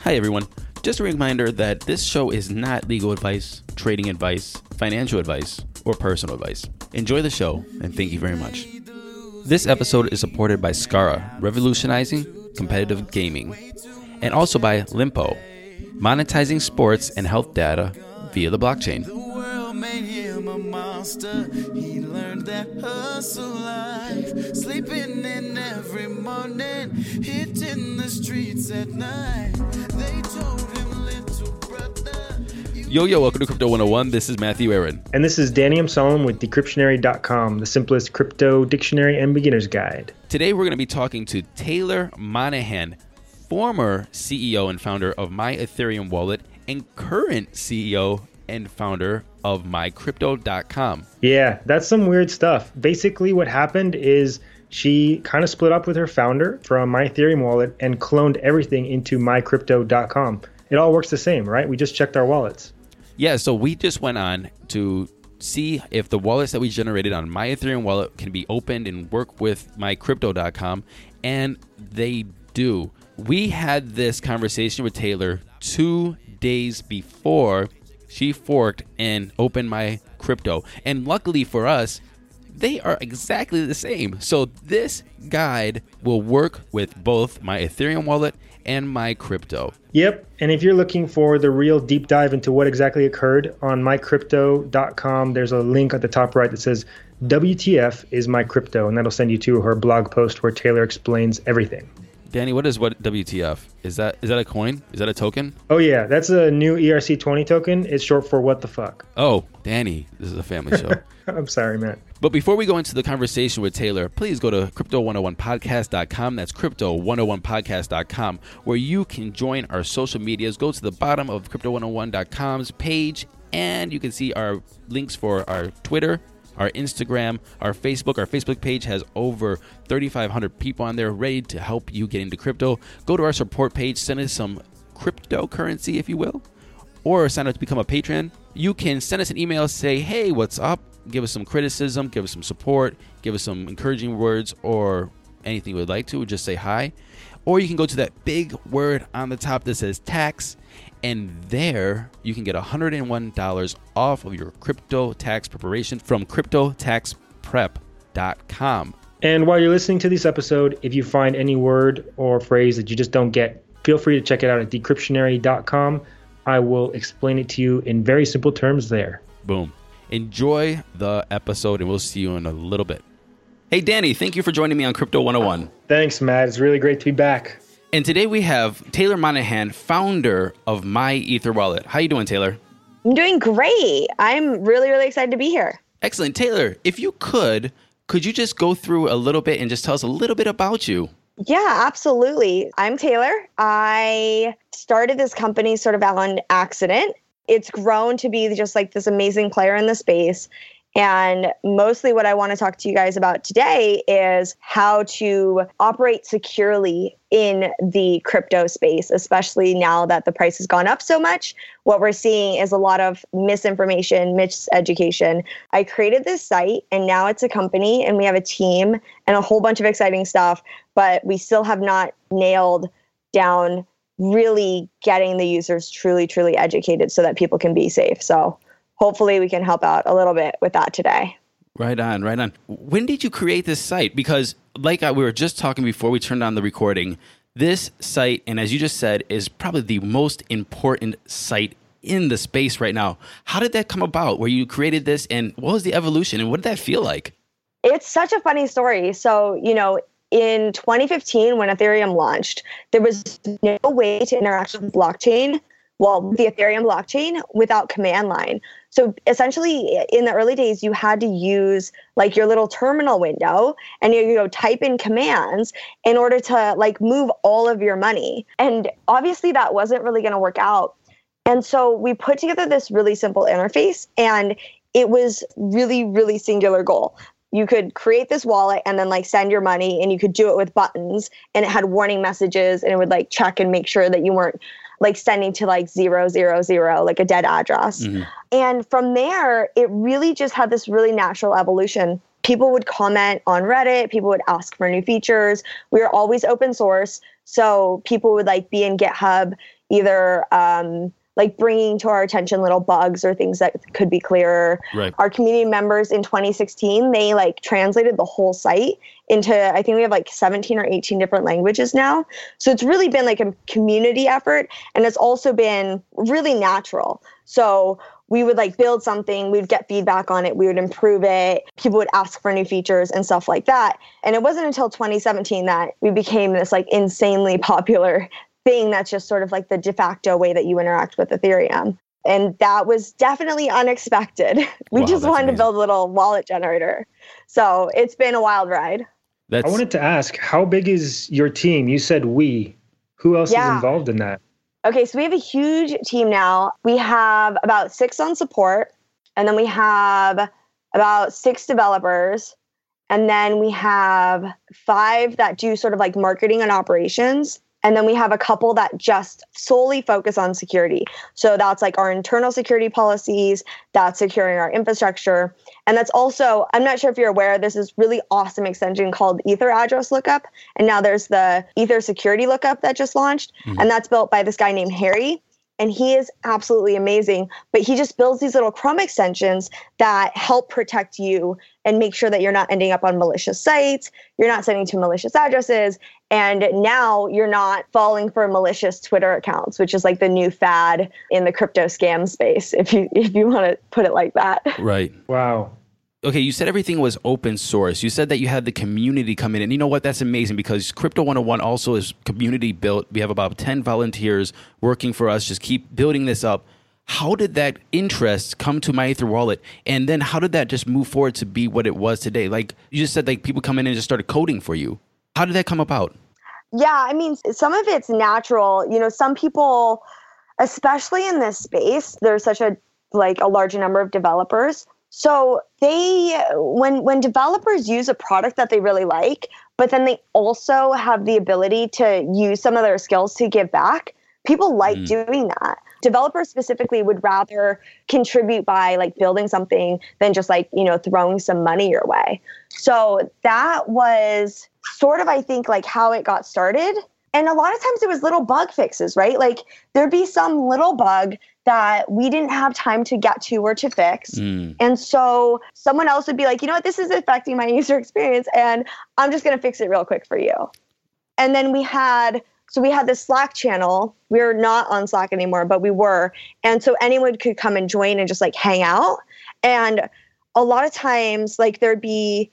Hi, everyone. Just a reminder that this show is not legal advice, trading advice, financial advice, or personal advice. Enjoy the show, and thank you very much. This episode is supported by Skara, revolutionizing competitive gaming, and also by Lympo, monetizing sports and health data via the blockchain. The that hustle life. Sleeping in every morning, hitting the streets at night. They told him, little brother. Yo, yo, welcome to Crypto 101. This is Matthew Aaron. And this is Danny M. Solomon with Decryptionary.com, the simplest crypto dictionary and beginner's guide. Today, we're going to be talking to Taylor Monahan, former CEO and founder of My Ethereum Wallet and current CEO and founder of MyCrypto.com. Yeah, that's some weird stuff. Basically, what happened is she kind of split up with her founder from My Ethereum wallet and cloned everything into MyCrypto.com. It all works the same, right? We just checked our wallets. Yeah, so we just went on to see if the wallets that we generated on my Ethereum wallet can be opened and work with mycrypto.com, and they do. We had this conversation with Taylor two days before she forked and opened my crypto. And luckily for us, they are exactly the same. So this guide will work with both my Ethereum wallet and my crypto. Yep, and if you're looking for the real deep dive into what exactly occurred on mycrypto.com, there's a link at the top right that says WTF is my crypto, and that'll send you to her blog post where Taylor explains everything. Danny, what is what WTF? Is that is that a coin? Is that a token? Oh yeah, that's a new ERC20 token. It's short for what the fuck. Oh, Danny, this is a family show. I'm sorry, Matt. But before we go into the conversation with Taylor, please go to crypto101podcast.com. That's crypto101podcast.com, where you can join our social medias. Go to the bottom of crypto101.com's page, and you can see our links for our Twitter, our Instagram, our Facebook. Our Facebook page has over 3,500 people on there ready to help you get into crypto. Go to our support page, send us some cryptocurrency, if you will, or sign up to become a patron. You can send us an email, say, hey, what's up? Give us some criticism, give us some support, give us some encouraging words, or anything you would like to, just say hi. Or you can go to that big word on the top that says tax, and there you can get $101 off of your crypto tax preparation from cryptotaxprep.com. And while you're listening to this episode, if you find any word or phrase that you just don't get, feel free to check it out at decryptionary.com. I will explain it to you in very simple terms there. Boom. Enjoy the episode, and we'll see you in a little bit. Hey, Danny, thank you for joining me on Crypto 101. Thanks, Matt. It's really great to be back. And today we have Taylor Monahan, founder of My Ether Wallet. How you doing, Taylor? I'm doing great. I'm really, really excited to be here. Excellent. Taylor, if you could, could you just go through a little bit and just tell us a little bit about you? Yeah, absolutely. I'm Taylor. I started this company sort of on accident. It's grown to be just like this amazing player in the space. And mostly what I want to talk to you guys about today is how to operate securely in the crypto space, especially now that the price has gone up so much. What we're seeing is a lot of misinformation, miseducation. I created this site and now it's a company and we have a team and a whole bunch of exciting stuff, but we still have not nailed down really getting the users truly, truly educated so that people can be safe. So hopefully we can help out a little bit with that today. Right on, right on. When did you create this site? Because, like I, we were just talking before we turned on the recording, this site, and as you just said, is probably the most important site in the space right now. How did that come about? Where you created this, and what was the evolution, and what did that feel like? It's such a funny story. So, you know, in 2015, when Ethereum launched, there was no way to interact with blockchain, well, the Ethereum blockchain without command line. So essentially, in the early days, you had to use like your little terminal window and you, you know type in commands in order to like move all of your money. And obviously, that wasn't really going to work out. And so we put together this really simple interface, and it was really, really singular goal you could create this wallet and then like send your money and you could do it with buttons and it had warning messages and it would like check and make sure that you weren't like sending to like zero zero zero like a dead address Mhm. and from there it really just had this really natural evolution people would comment on Reddit, people would ask for new features. We were always open source. So people would like be in GitHub, either um, like bringing to our attention little bugs or things that could be clearer. Right. Our community members in 2016, they like translated the whole site into, I think we have like 17 or 18 different languages now. So it's really been like a community effort and it's also been really natural. So we would like build something, we'd get feedback on it, we would improve it, people would ask for new features and stuff like that. And it wasn't until 2017 that we became this like insanely popular thing that's just sort of like the de facto way that you interact with Ethereum. And that was definitely unexpected. We Wow, just wanted amazing. to build a little wallet generator. So it's been a wild ride. That's I wanted to ask, how big is your team? You said we. Who else Yeah. is involved in that? Okay, so we have a huge team now. We have about six on support, and then we have about six developers, and then we have five that do sort of like marketing and operations. And then we have a couple that just solely focus on security. So that's like our internal security policies, that's securing our infrastructure. And that's also, I'm not sure if you're aware, this is really awesome extension called Ether address lookup. And now there's the Ether security lookup that just launched. Mm-hmm. And that's built by this guy named Harry. And he is absolutely amazing. But he just builds these little Chrome extensions that help protect you and make sure that you're not ending up on malicious sites, you're not sending to malicious addresses, and now you're not falling for malicious Twitter accounts, which is like the new fad in the crypto scam space, if you if you want to put it like that. right. Wow. Okay, you said everything was open source. You said that you had the community come in. And you know what? That's amazing because Crypto 101 also is community built. We have about 10 volunteers working for us. Just keep building this up. How did that interest come to my Ether wallet? And then how did that just move forward to be what it was today? Like you just said, like people come in and just started coding for you. How did that come about? Yeah, I mean, some of it's natural. You know, some people, especially in this space, there's such a like a large number of developers. So they when when developers use a product that they really like, but then they also have the ability to use some of their skills to give back, people like Mm. doing that. Developers specifically would rather contribute by like building something than just like, you know, throwing some money your way. So that was sort of, I think, like how it got started. And a lot of times it was little bug fixes, right? Like there'd be some little bug that we didn't have time to get to or to fix. Mm. And so someone else would be like, you know what, this is affecting my user experience, and I'm just going to fix it real quick for you. And then we had, so we had this Slack channel. We're not on Slack anymore, but we were. And so anyone could come and join and just like hang out. And a lot of times, like there'd be,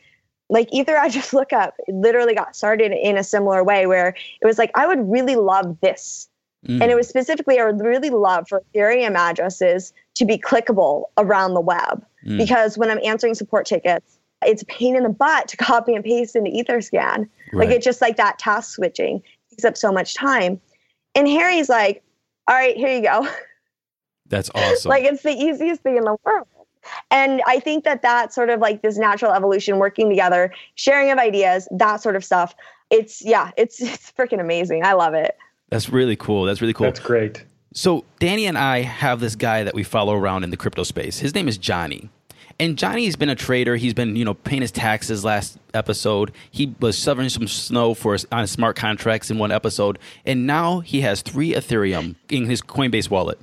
like Ether address lookup literally got started in a similar way where it was like, I would really love this. Mm. And it was specifically, I would really love for Ethereum addresses to be clickable around the web Mm. because when I'm answering support tickets, it's a pain in the butt to copy and paste into Etherscan. Like Right. it's just like that task switching up so much time. And Harry's like, all right, here you go. That's awesome. like it's the easiest thing in the world. And I think that that sort of like this natural evolution, working together, sharing of ideas, that sort of stuff. It's yeah, it's it's freaking amazing. I love it. That's really cool. That's really cool. That's great. So Danny and I have this guy that we follow around in the crypto space. His name is Johnny. And Johnny's been a trader. He's been, you know, paying his taxes last episode. He was suffering some snow for on smart contracts in one episode. And now he has three Ethereum in his Coinbase wallet.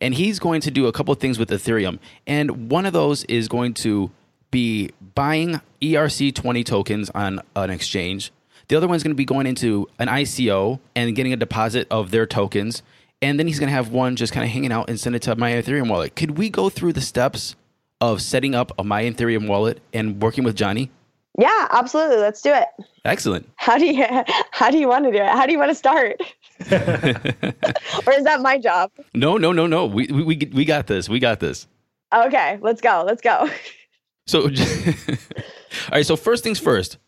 And he's going to do a couple of things with Ethereum. And one of those is going to be buying ERC20 tokens on an exchange. The other one's going to be going into an ICO and getting a deposit of their tokens. And then he's going to have one just kind of hanging out and send it to my Ethereum wallet. Could we go through the steps of setting up a my Ethereum wallet and working with Johnny? Yeah, absolutely. Let's do it. Excellent. How do you how do you want to do it? How do you want to start? or is that my job? No, no, no, no. We, we, we, we got this. We got this. Okay, let's go. Let's go. So, all right. So first things first,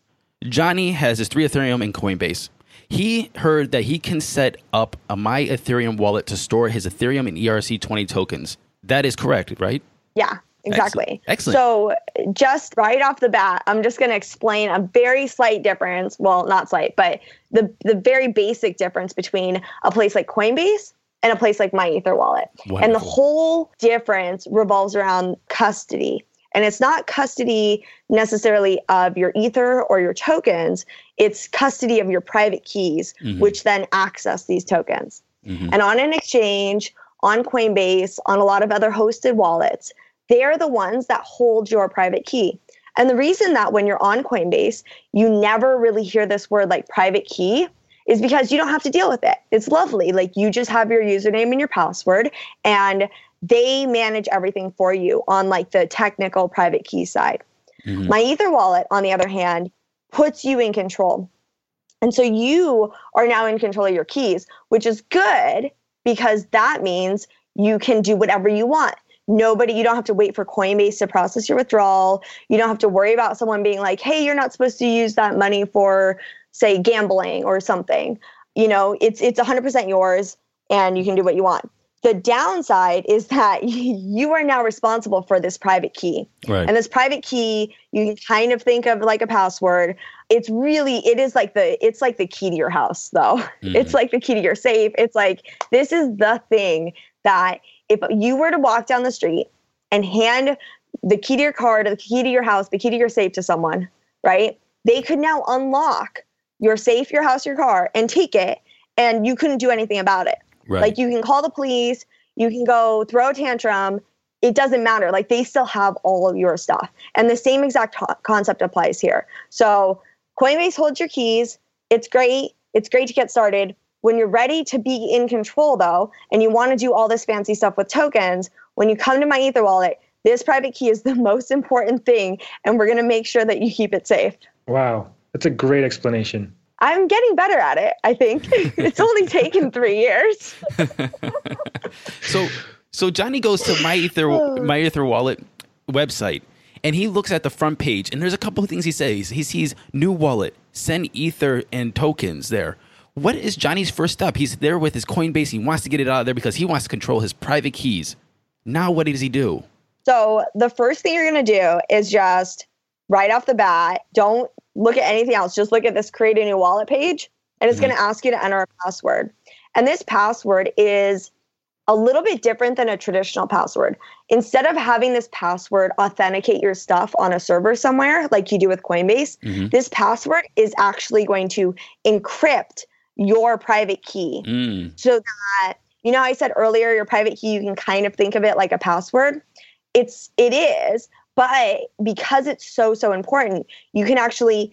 Johnny has his three Ethereum in Coinbase. He heard that he can set up a My Ethereum wallet to store his Ethereum and ERC20 tokens. That is correct, right? Yeah, exactly. Excellent. So, just right off the bat, I'm just going to explain a very slight difference. Well, not slight, but the the very basic difference between a place like Coinbase and a place like My Ether Wallet. And the whole difference revolves around custody. And it's not custody necessarily of your Ether or your tokens, it's custody of your private keys, Mhm. which then access these tokens. Mhm. And on an exchange, on Coinbase, on a lot of other hosted wallets, they're the ones that hold your private key. And the reason that when you're on Coinbase, you never really hear this word like private key is because you don't have to deal with it. It's lovely. Like you just have your username and your password and they manage everything for you on like the technical private key side. Mhm. My Ether wallet, on the other hand, puts you in control. And so you are now in control of your keys, which is good because that means you can do whatever you want. Nobody, you don't have to wait for Coinbase to process your withdrawal. You don't have to worry about someone being like, hey, you're not supposed to use that money for, say, gambling or something. You know, it's it's 100% yours and you can do what you want. The downside is that you are now responsible for this private key. Right. And this private key, you can kind of think of like a password. It's really, it is like the, it's like the key to your house, though. Mhm. It's like the key to your safe. It's like this is the thing that if you were to walk down the street and hand the key to your car, to the key to your house, the key to your safe to someone, right? They could now unlock your safe, your house, your car, and take it, and you couldn't do anything about it. right. Like you can call the police, you can go throw a tantrum. It doesn't matter. Like they still have all of your stuff. And the same exact co- concept applies here. So Coinbase holds your keys. It's great. It's great to get started. When you're ready to be in control though, and you want to do all this fancy stuff with tokens, when you come to my Ether wallet, this private key is the most important thing and we're going to make sure that you keep it safe. Wow, that's a great explanation. I'm getting better at it, I think. it's only taken 3 years. So so Johnny goes to my ether my ether wallet website and he looks at the front page and there's a couple of things he says. He sees new wallet, send ether and tokens there. What is Johnny's first step? He's there with his Coinbase. He wants to get it out of there because he wants to control his private keys. Now what does he do? So the first thing you're going to do is just right off the bat, don't look at anything else. Just look at this create a new wallet page and it's going to ask you to enter a password. And this password is a little bit different than a traditional password. Instead of having this password authenticate your stuff on a server somewhere like you do with Coinbase, Mhm. this password is actually going to encrypt your private key. Mm, so that you know i said earlier your private key you can kind of think of it like a password. It's it is but because it's so so important you can actually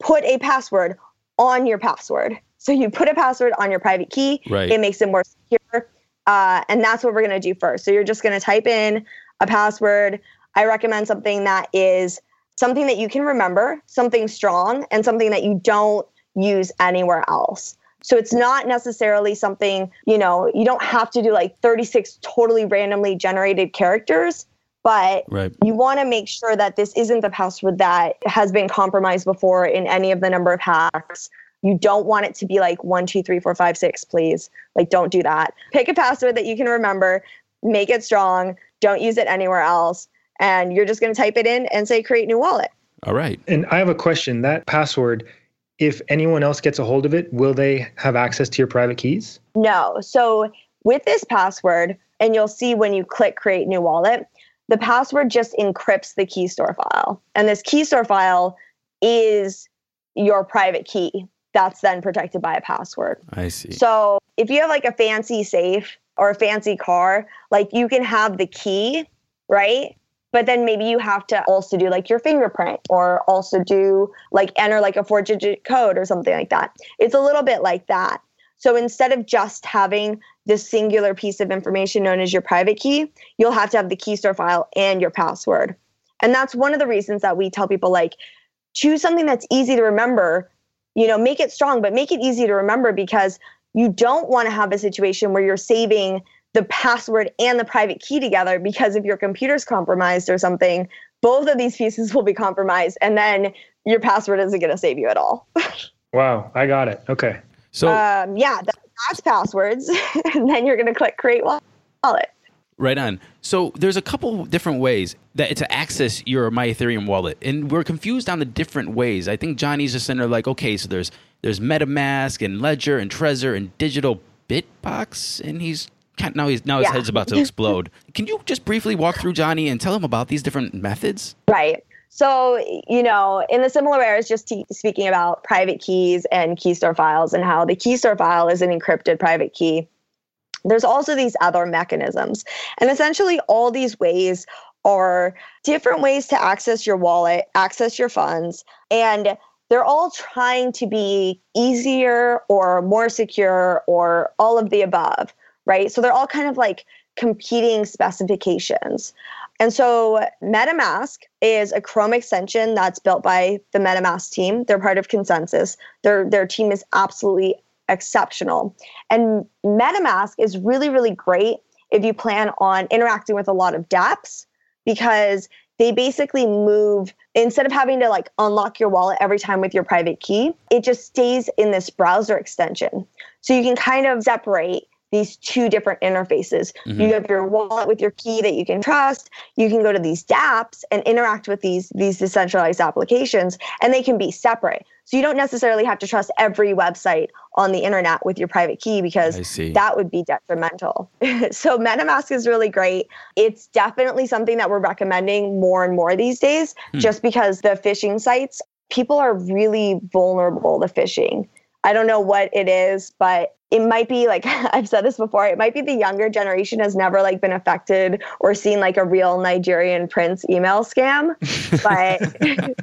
put a password on your password. So you put a password on your private key Right. it makes it more secure uh, and that's what we're going to do first. So you're just going to type in a password. I recommend something that is something that you can remember something strong and something that you don't use anywhere else so it's not necessarily something, you know, you don't have to do like 36 totally randomly generated characters, but right. you want to make sure that this isn't the password that has been compromised before in any of the number of hacks. You don't want it to be like one, two, three, four, five, six, please. Like, don't do that. Pick a password that you can remember, make it strong, don't use it anywhere else. And you're just going to type it in and say create new wallet. All right. And I have a question. That password, if anyone else gets a hold of it, will they have access to your private keys? No. So with this password, and you'll see when you click create new wallet, the password just encrypts the key store file. And this key store file is your private key that's then protected by a password. I see. So if you have like a fancy safe or a fancy car, like you can have the key, right? But then maybe you have to also do like your fingerprint or also do like enter like a four digit code or something like that. It's a little bit like that. So instead of just having this singular piece of information known as your private key, you'll have to have the key store file and your password. And that's one of the reasons that we tell people like choose something that's easy to remember you know make it strong but make it easy to remember because you don't want to have a situation where you're saving the password and the private key together because if your computer's compromised or something both of these pieces will be compromised and then your password isn't going to save you at all Wow, I got it. Okay. So um, yeah that, that's passwords and then you're going to click create wallet Right on. So there's a couple different ways that to access your My Ethereum wallet, and we're confused on the different ways. I think Johnny's just in there like, okay, so there's there's MetaMask and Ledger and Trezor and Digital Bitbox, and he's Can't, now he's now his Yeah. head's about to explode. Can you just briefly walk through Johnny and tell him about these different methods? Right. So, you know, in the similar way, I was just te- speaking about private keys and key store files and how the key store file is an encrypted private key. There's also these other mechanisms. And essentially, all these ways are different ways to access your wallet, access your funds, and they're all trying to be easier or more secure or all of the above, right? So they're all kind of like competing specifications. And so MetaMask is a Chrome extension that's built by the MetaMask team. They're part of ConsenSys. Their their team is absolutely exceptional. And MetaMask is really really great if you plan on interacting with a lot of dApps because they basically move instead of having to like unlock your wallet every time with your private key, it just stays in this browser extension. So you can kind of separate these two different interfaces. Mhm. You have your wallet with your key that you can trust. You can go to these dApps and interact with these these decentralized applications, and they can be separate. So you don't necessarily have to trust every website on the internet with your private key because that would be detrimental. so MetaMask is really great. It's definitely something that we're recommending more and more these days, Hmm. just because the phishing sites, people are really vulnerable to phishing. I don't know what it is, but it might be like I've said this before, it might be the younger generation has never like been affected or seen like a real Nigerian prince email scam. But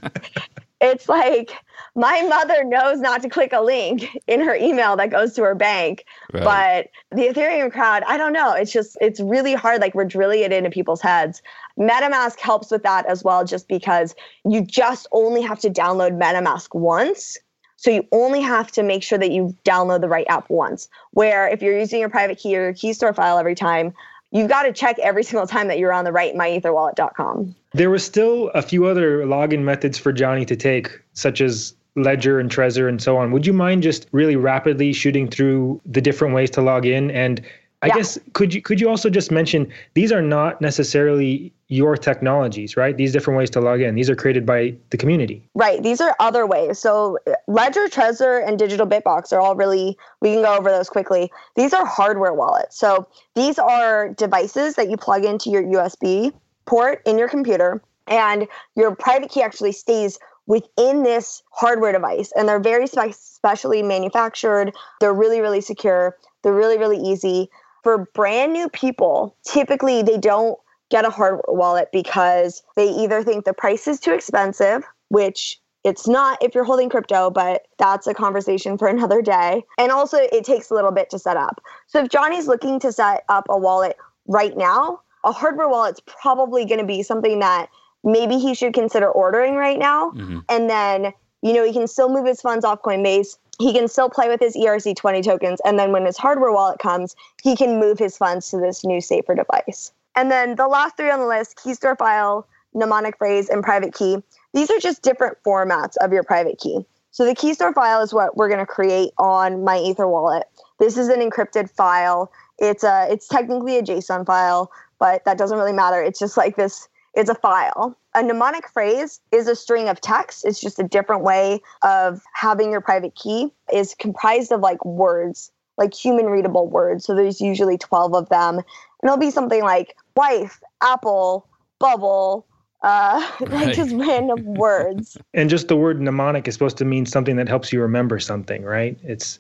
it's like my mother knows not to click a link in her email that goes to her bank Right. but the ethereum crowd i don't know it's just it's really hard like we're drilling it into people's heads metamask helps with that as well just because you just only have to download metamask once so you only have to make sure that you download the right app once where if you're using your private key or your key store file every time you've got to check every single time that you're on the right myetherwallet.com There were still a few other login methods for Johnny to take, such as Ledger and Trezor and so on. Would you mind just really rapidly shooting through the different ways to log in? And I Yeah. guess could you could you also just mention these are not necessarily your technologies, right? These different ways to log in. These are created by the community. Right. These are other ways. So Ledger, Trezor, and Digital Bitbox are all really, we can go over those quickly. These are hardware wallets. So these are devices that you plug into your USB port in your computer, and your private key actually stays within this hardware device. And they're very spe- specially manufactured. They're really, really secure. They're really, really easy. For brand new people, typically they don't get a hardware wallet because they either think the price is too expensive, which it's not if you're holding crypto, but that's a conversation for another day. And also, it takes a little bit to set up. So, if Johnny's looking to set up a wallet right now, a hardware wallet's probably going to be something that maybe he should consider ordering right now. Mhm. And then, you know, he can still move his funds off Coinbase. He can still play with his E ERC20 tokens. And then when his hardware wallet comes, he can move his funds to this new safer device. And then the last three on the list key store file, mnemonic phrase, and private key. These are just different formats of your private key. So the key store file is what we're going to create on my Ether wallet. This is an encrypted file. It's a it's technically a JSON file, but that doesn't really matter. It's just like this it's a file. A mnemonic phrase is a string of text. It's just a different way of having your private key. is comprised of like words, like human readable words. So there's usually 12 of them. And it'll be something like wife, apple, bubble, uh, Right. like just random words. And just the word mnemonic is supposed to mean something that helps you remember something, right? It's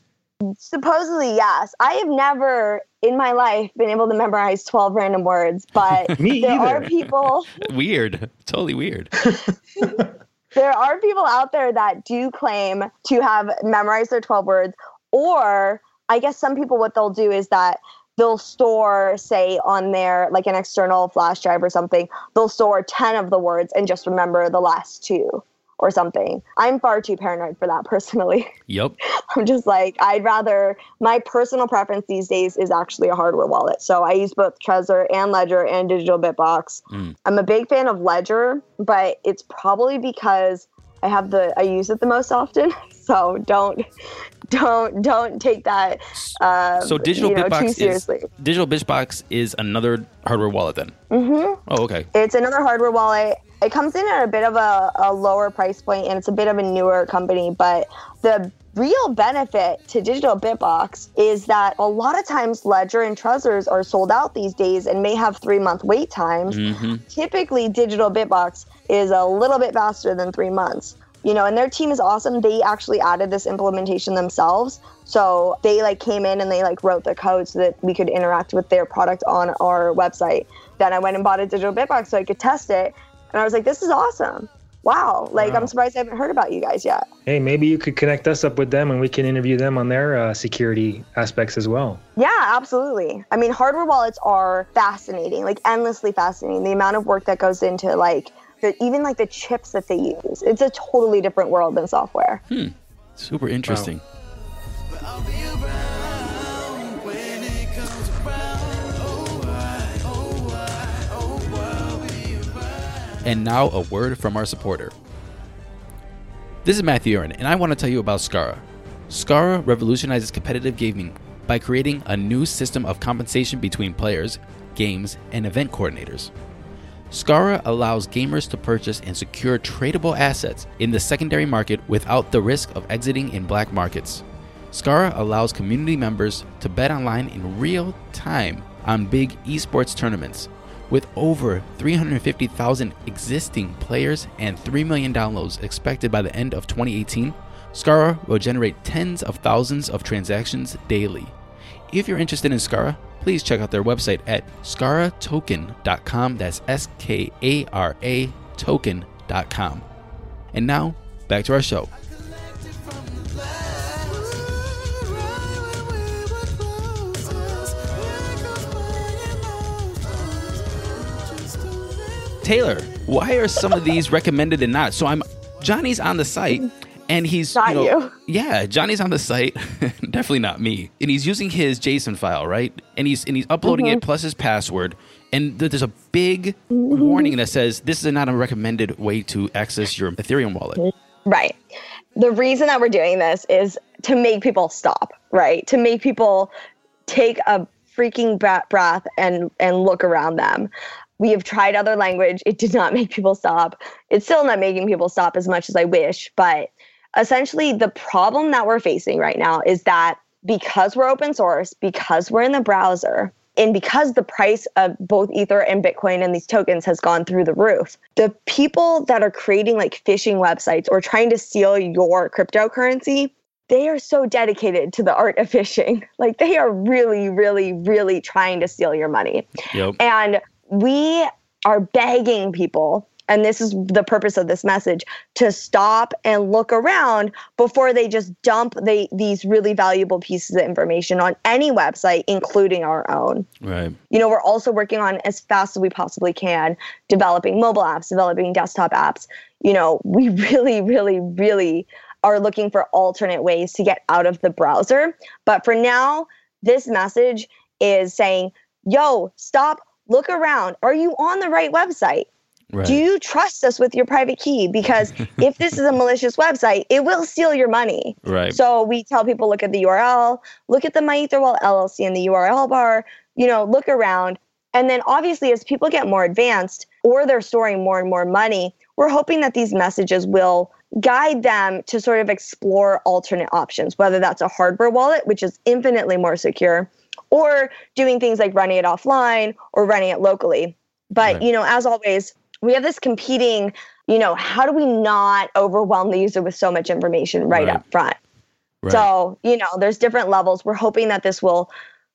Supposedly, yes. I have never in my life been able to memorize 12 random words, but Me there are people Weird. Totally weird. there are people out there that do claim to have memorized their 12 words or i guess some people what they'll do is that they'll store say on their like an external flash drive or something they'll store 10 of the words and just remember the last two or something i'm far too paranoid for that personally Yep. i'm just like i'd rather my personal preference these days is actually a hardware wallet so i use both trezor and ledger and digital bitbox Mm. i'm a big fan of ledger but it's probably because i have the i use it the most often so don't don't don't take that uh, So digital you know, bitbox too is digital bitbox is another hardware wallet then. Mm-hmm. Oh, okay. It's another hardware wallet. It comes in at a bit of a, a lower price point and it's a bit of a newer company, but the real benefit to digital bitbox is that a lot of times ledger and trezors are sold out these days and may have three month wait times. Mm-hmm. typically digital bitbox is a little bit faster than three months you know and their team is awesome. They actually added this implementation themselves. So they like came in and they like wrote the code so that we could interact with their product on our website. Then i went and bought a digital bitbox so i could test it. And i was like this is awesome wow like Wow. i'm surprised i haven't heard about you guys yet Hey, maybe you could connect us up with them and we can interview them on their uh, security aspects as well. Yeah, absolutely. I mean, hardware wallets are fascinating, like endlessly fascinating. The amount of work that goes into like the, even like the chips that they use. It's a totally different world than software. Hmm. Super interesting. But And now a word from our supporter. This is Matthew Aaron, and I want to tell you about Skara. Skara revolutionizes competitive gaming by creating a new system of compensation between players, games, and event coordinators. Skara allows gamers to purchase and secure tradable assets in the secondary market without the risk of exiting in black markets. Skara allows community members to bet online in real time on big esports tournaments. With over 350,000 existing players and 3 million downloads expected by the end of 2018, Skara will generate tens of thousands of transactions daily. If you're interested in Skara, please check out their website at skaratoken.com. That's S K A R A token.com. And now, back to our show. Taylor, why are some of these recommended and not? So I'm Johnny's on the site and he's Not know- you. Yeah, Johnny's on the site. Definitely not me. And he's using his JSON file, right? And he's and he's uploading Mm-hmm. it plus his password. And th- there's a big warning that says this is not a recommended way to access your Ethereum wallet. Right. The reason that we're doing this is to make people stop, right? To make people take a freaking breath and and look around them. We have tried other language. It did not make people stop. It's still not making people stop as much as I wish, but essentially the problem that we're facing right now is that because we're open source, because we're in the browser, and because the price of both Ether and Bitcoin and these tokens has gone through the roof, the people that are creating like phishing websites or trying to steal your cryptocurrency, they are so dedicated to the art of phishing. Like they are really, really, really trying to steal your money. Yep. And we are begging people, and this is the purpose of this message, to stop and look around before they just dump these really valuable pieces of information on any website, including our own. Right. You know, we're also working on as fast as we possibly can, developing mobile apps, developing desktop apps. You know, we really, really, really are looking for alternate ways to get out of the browser. But for now, this message is saying, yo, stop, look around. Are you on the right website? Right. Do you trust us with your private key? Because if this is a malicious website, it will steal your money. right. So we tell people look at the URL, look at the MyEtherWallet LLC in the URL bar, you know, look around. And then obviously as people get more advanced or they're storing more and more money, we're hoping that these messages will guide them to sort of explore alternate options, whether that's a hardware wallet, which is infinitely more secure, or doing things like running it offline or running it locally. But, Right. you know, as always, we have this competing, you know, how do we not overwhelm the user with so much information right, Right. up front? right. So, you know, there's different levels. We're hoping that this will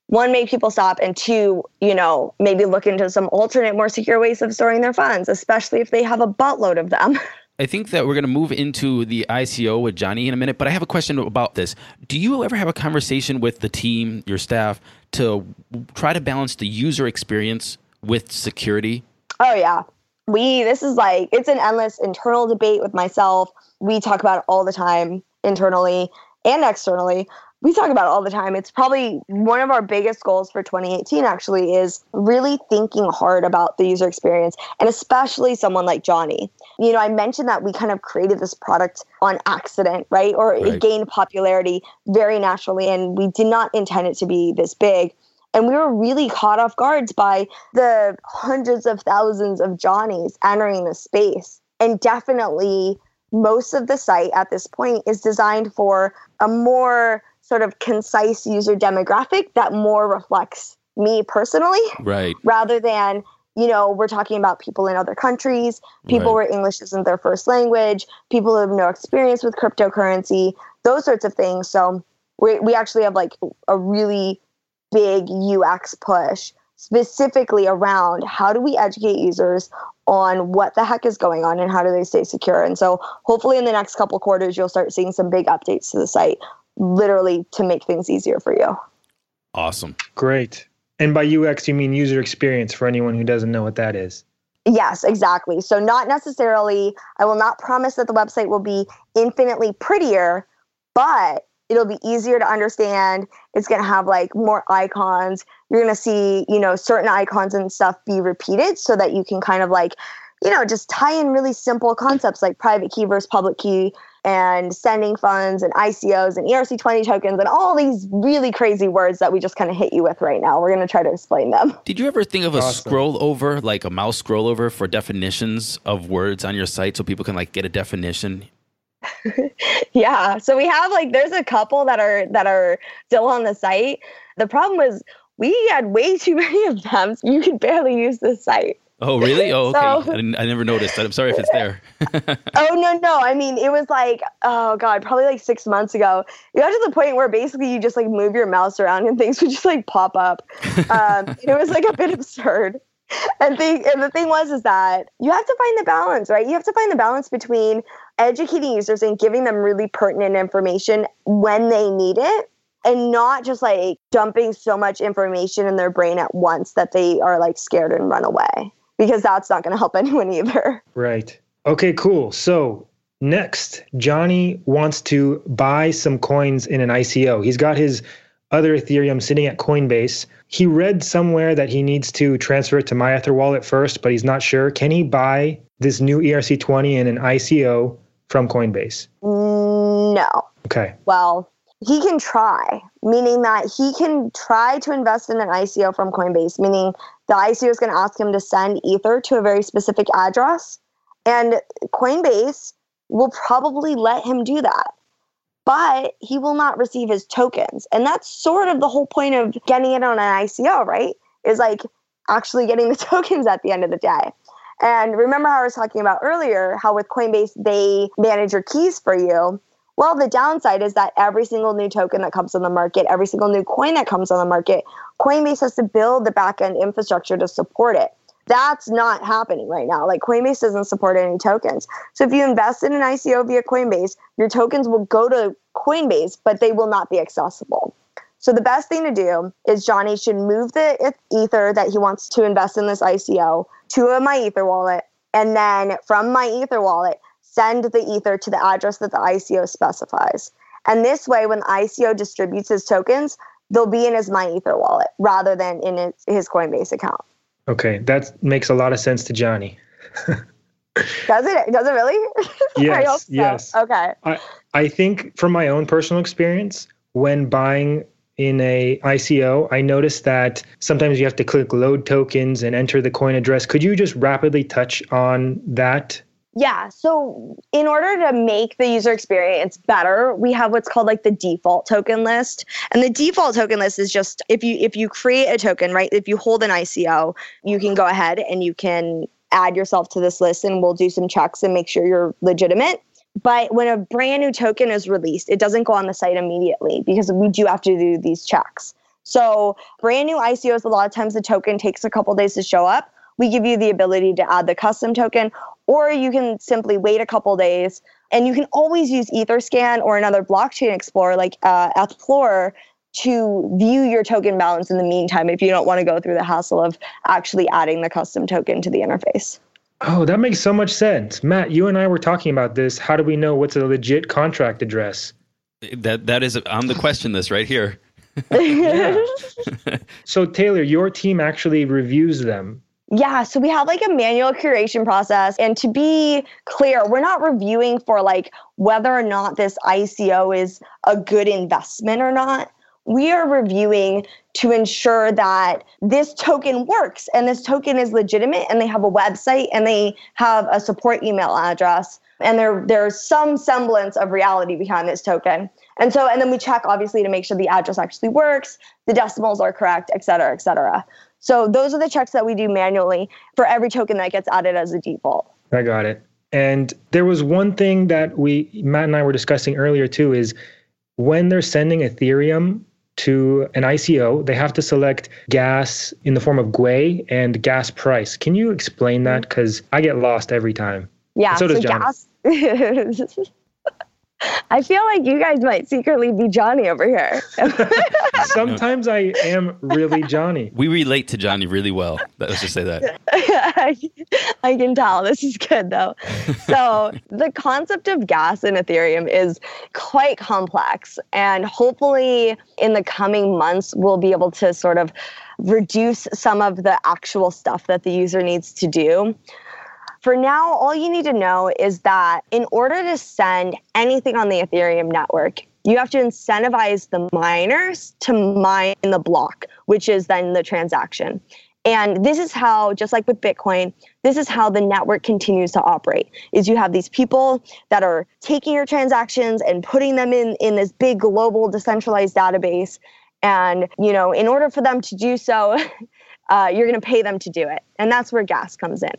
one make people stop and two, you know, maybe look into some alternate more secure ways of storing their funds, especially if they have a buttload of them. I think that we're going to move into the ICO with Johnny in a minute, but I have a question about this. Do you ever have a conversation with the team, your staff, to try to balance the user experience with security? Oh yeah. We this is like it's an endless internal debate with myself. We talk about it all the time internally and externally. We talk about it all the time. It's probably one of our biggest goals for 2018 actually is really thinking hard about the user experience and especially someone like Johnny. You know, I mentioned that we kind of created this product on accident, right? Or Right. it gained popularity very naturally and we did not intend it to be this big. And we were really caught off guards by the hundreds of thousands of Johnnies entering the space and definitely most of the site at this point is designed for a more sort of concise user demographic that more reflects me personally Right. rather than you know we're talking about people in other countries people Right. where english isn't their first language people who have no experience with cryptocurrency those sorts of things so we, we actually have like a really big ux push specifically around how do we educate users on what the heck is going on and how do they stay secure and so hopefully in the next couple quarters you'll start seeing some big updates to the site literally to make things easier for you Awesome. Great. And by UX, you mean user experience for anyone who doesn't know what that is. Yes, exactly. So, not necessarily, I will not promise that the website will be infinitely prettier, but it'll be easier to understand. It's going to have like more icons. You're going to see, you know, certain icons and stuff be repeated so that you can kind of like, you know, just tie in really simple concepts like private key versus public key and sending funds and ICOs and ERC20 tokens and all these really crazy words that we just kind of hit you with right now. We're going to try to explain them. Did you ever think of a Awesome. scroll over, like a mouse scroll over for definitions of words on your site so people can like get a definition? Yeah. So we have like there's a couple that are that are still on the site. The problem was we had way too many of them. So you could barely use the site. Oh, really? Oh, okay. So- I, didn't, I never noticed that. I'm sorry if it's there. Oh no, no. I mean it was like, oh God, probably like six months ago. You got to the point where basically you just like move your mouse around and things would just like pop up. Um, it was like a bit absurd. And thing and the thing was is that you have to find the balance, right? You have to find the balance between educating users and giving them really pertinent information when they need it and not just like dumping so much information in their brain at once that they are like scared and run away because that's not going to help anyone either. Right. Okay, cool. So next, Johnny wants to buy some coins in an ICO. He's got his other Ethereum sitting at Coinbase. He read somewhere that he needs to transfer it to MyEther wallet first, but he's not sure. Can he buy this new ERC20 in an ICO from Coinbase? No. Okay. Well, he can try, meaning that he can try to invest in an ICO from Coinbase, meaning the ICO is going to ask him to send Ether to a very specific address. And Coinbase will probably let him do that. But he will not receive his tokens. And that's sort of the whole point of getting it on an ICO, right? Is like actually getting the tokens at the end of the day. And remember how I was talking about earlier, how with Coinbase they manage your keys for you. Well, the downside is that every single new token that comes on the market, every single new coin that comes on the market, Coinbase has to build the backend infrastructure to support it. That's not happening right now. Like Coinbase doesn't support any tokens. So if you invest in an ICO via Coinbase, your tokens will go to Coinbase, but they will not be accessible. So the best thing to do is Johnny should move the Ether that he wants to invest in this ICO to My Ether wallet, and then from My Ether wallet, send the Ether to the address that the ICO specifies. And this way, when the ICO distributes his tokens, they'll be in his My Ether wallet rather than in his, his Coinbase account. Okay. That makes a lot of sense to Johnny. Does it? Does it really? I Yes, so. yes. Okay. I think from my own personal experience, when buying in a ICO, I noticed that sometimes you have to click load tokens and enter the coin address. Could you just rapidly touch on that? Yeah. So, in order to make the user experience better, we have what's called like the default token list. And the default token list is just if you if you create a token, right? If you hold an ICO, you can go ahead and you can add yourself to this list and we'll do some checks and make sure you're legitimate. But when a brand new token is released, it doesn't go on the site immediately because we do have to do these checks. So, brand new ICOs, a lot of times the token takes a couple days to show up. We give you the ability to add the custom token, or you can simply wait a couple days. And you can always use Etherscan or another blockchain explorer like uh, Ethplorer to view your token balance in the meantime if you don't want to go through the hassle of actually adding the custom token to the interface. Oh, that makes so much sense. Matt, you and I were talking about this. How do we know what's a legit contract address? That that is on the question list right here. So, Taylor, your team actually reviews them. Yeah, so we have like a manual curation process. And to be clear, we're not reviewing for like whether or not this ICO is a good investment or not. We are reviewing to ensure that this token works and this token is legitimate and they have a website and they have a support email address And there there's some semblance of reality behind this token. And so and then we check obviously to make sure the address actually works, the decimals are correct, et cetera, et cetera. So those are the checks that we do manually for every token that gets added as a default. I got it. And there was one thing that we Matt and I were discussing earlier too is when they're sending Ethereum to an ICO, they have to select gas in the form of gwei and gas price. Can you explain that? Mm-hmm. Because I get lost every time. Yeah. So does Johnny. gas. I feel like you guys might secretly be Johnny over here. Sometimes I am really Johnny. We relate to Johnny really well. Let's just say that. I can tell. This is good though. So, the concept of gas in Ethereum is quite complex. And hopefully, in the coming months, we'll be able to sort of reduce some of the actual stuff that the user needs to do. For now, all you need to know is that in order to send anything on the Ethereum network, you have to incentivize the miners to mine the block, which is then the transaction. And this is how, just like with Bitcoin, this is how the network continues to operate. Is you have these people that are taking your transactions and putting them in in this big global decentralized database. And you know, in order for them to do so, uh, you're going to pay them to do it, and that's where gas comes in.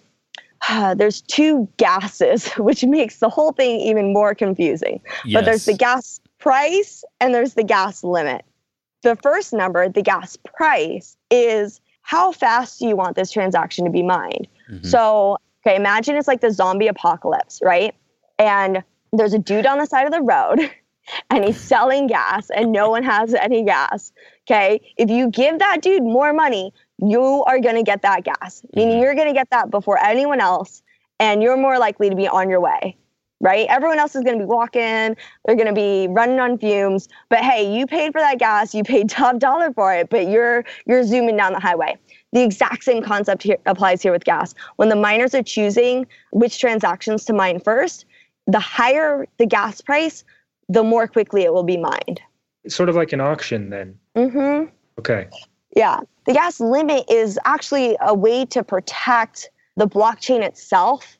there's two gases, which makes the whole thing even more confusing. Yes. But there's the gas price and there's the gas limit. The first number, the gas price, is how fast do you want this transaction to be mined? Mhm. So, okay, imagine it's like the zombie apocalypse, right? And there's a dude on the side of the road and he's selling gas and no one has any gas. Okay. If you give that dude more money, you are going to get that gas, meaning you're going to get that before anyone else and you're more likely to be on your way. Right? Everyone else is going to be walking, they're going to be running on fumes, but hey, you paid for that gas, you paid top dollar for it, but you're you're zooming down the highway. The exact same concept here applies here with gas. When the miners are choosing which transactions to mine first, the higher the gas price, the more quickly it will be mined. It's sort of like an auction then. Mm-hmm. Okay. Yeah. The gas limit is actually a way to protect the blockchain itself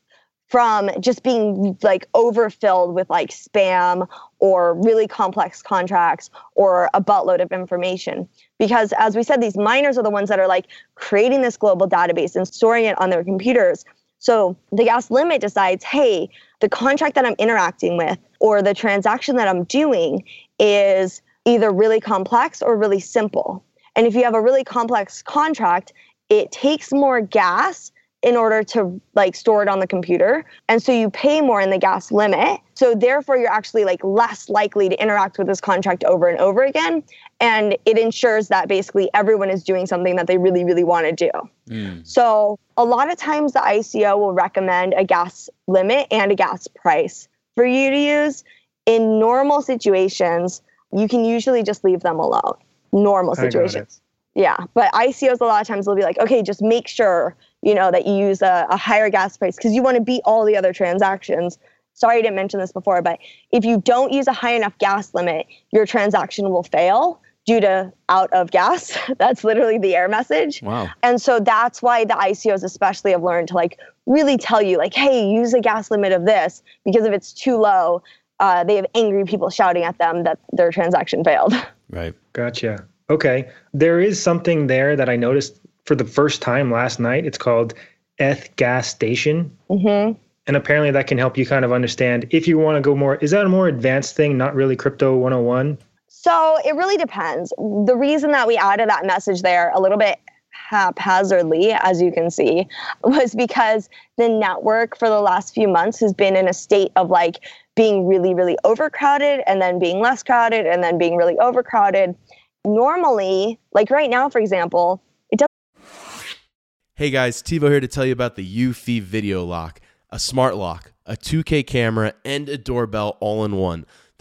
from just being like overfilled with like spam or really complex contracts or a buttload of information. Because as we said, these miners are the ones that are like creating this global database and storing it on their computers. So the gas limit decides, hey, the contract that I'm interacting with or the transaction that I'm doing is either really complex or really simple. And if you have a really complex contract, it takes more gas in order to like store it on the computer. And so you pay more in the gas limit. So therefore you're actually like less likely to interact with this contract over and over again. And it ensures that basically everyone is doing something that they really, really want to do. Mm. So a lot of times the ICO will recommend a gas limit and a gas price for you to use. In normal situations, you can usually just leave them alone. Normal I got it. situations. Yeah. But ICOs a lot of times will be like, okay, just make sure, you know, that you use a, a higher gas price because you want to beat all the other transactions. Sorry I didn't mention this before, but if you don't use a high enough gas limit, your transaction will fail due to out of gas. That's literally the error message. Wow. And so that's why the ICOs especially have learned to like really tell you like, hey, use a gas limit of this because if it's too low, uh, they have angry people shouting at them that their transaction failed. Right. Gotcha. Okay. There is something there that I noticed for the first time last night. It's called ETH Gas Station. hmm And apparently that can help you kind of understand if you want to go more. Is that a more advanced thing, not really crypto 101? So it really depends. The reason that we added that message there a little bit haphazardly, as you can see, was because the network for the last few months has been in a state of like being really, really overcrowded and then being less crowded and then being really overcrowded. Normally, like right now, for example, it doesn't Hey guys, TiVo here to tell you about the Eufy Video Lock, a smart lock, a 2K camera, and a doorbell all in one.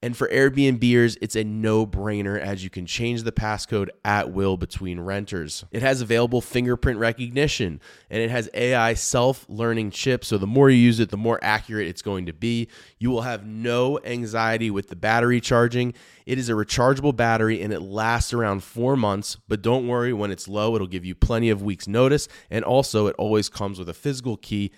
And for Airbnbers, it's a no brainer as you can change the passcode at will between renters. It has available fingerprint recognition and it has AI self learning chips. So the more you use it, the more accurate it's going to be. You will have no anxiety with the battery charging. It is a rechargeable battery and it lasts around four months, but don't worry, when it's low, it'll give you plenty of weeks' notice. And also, it always comes with a physical key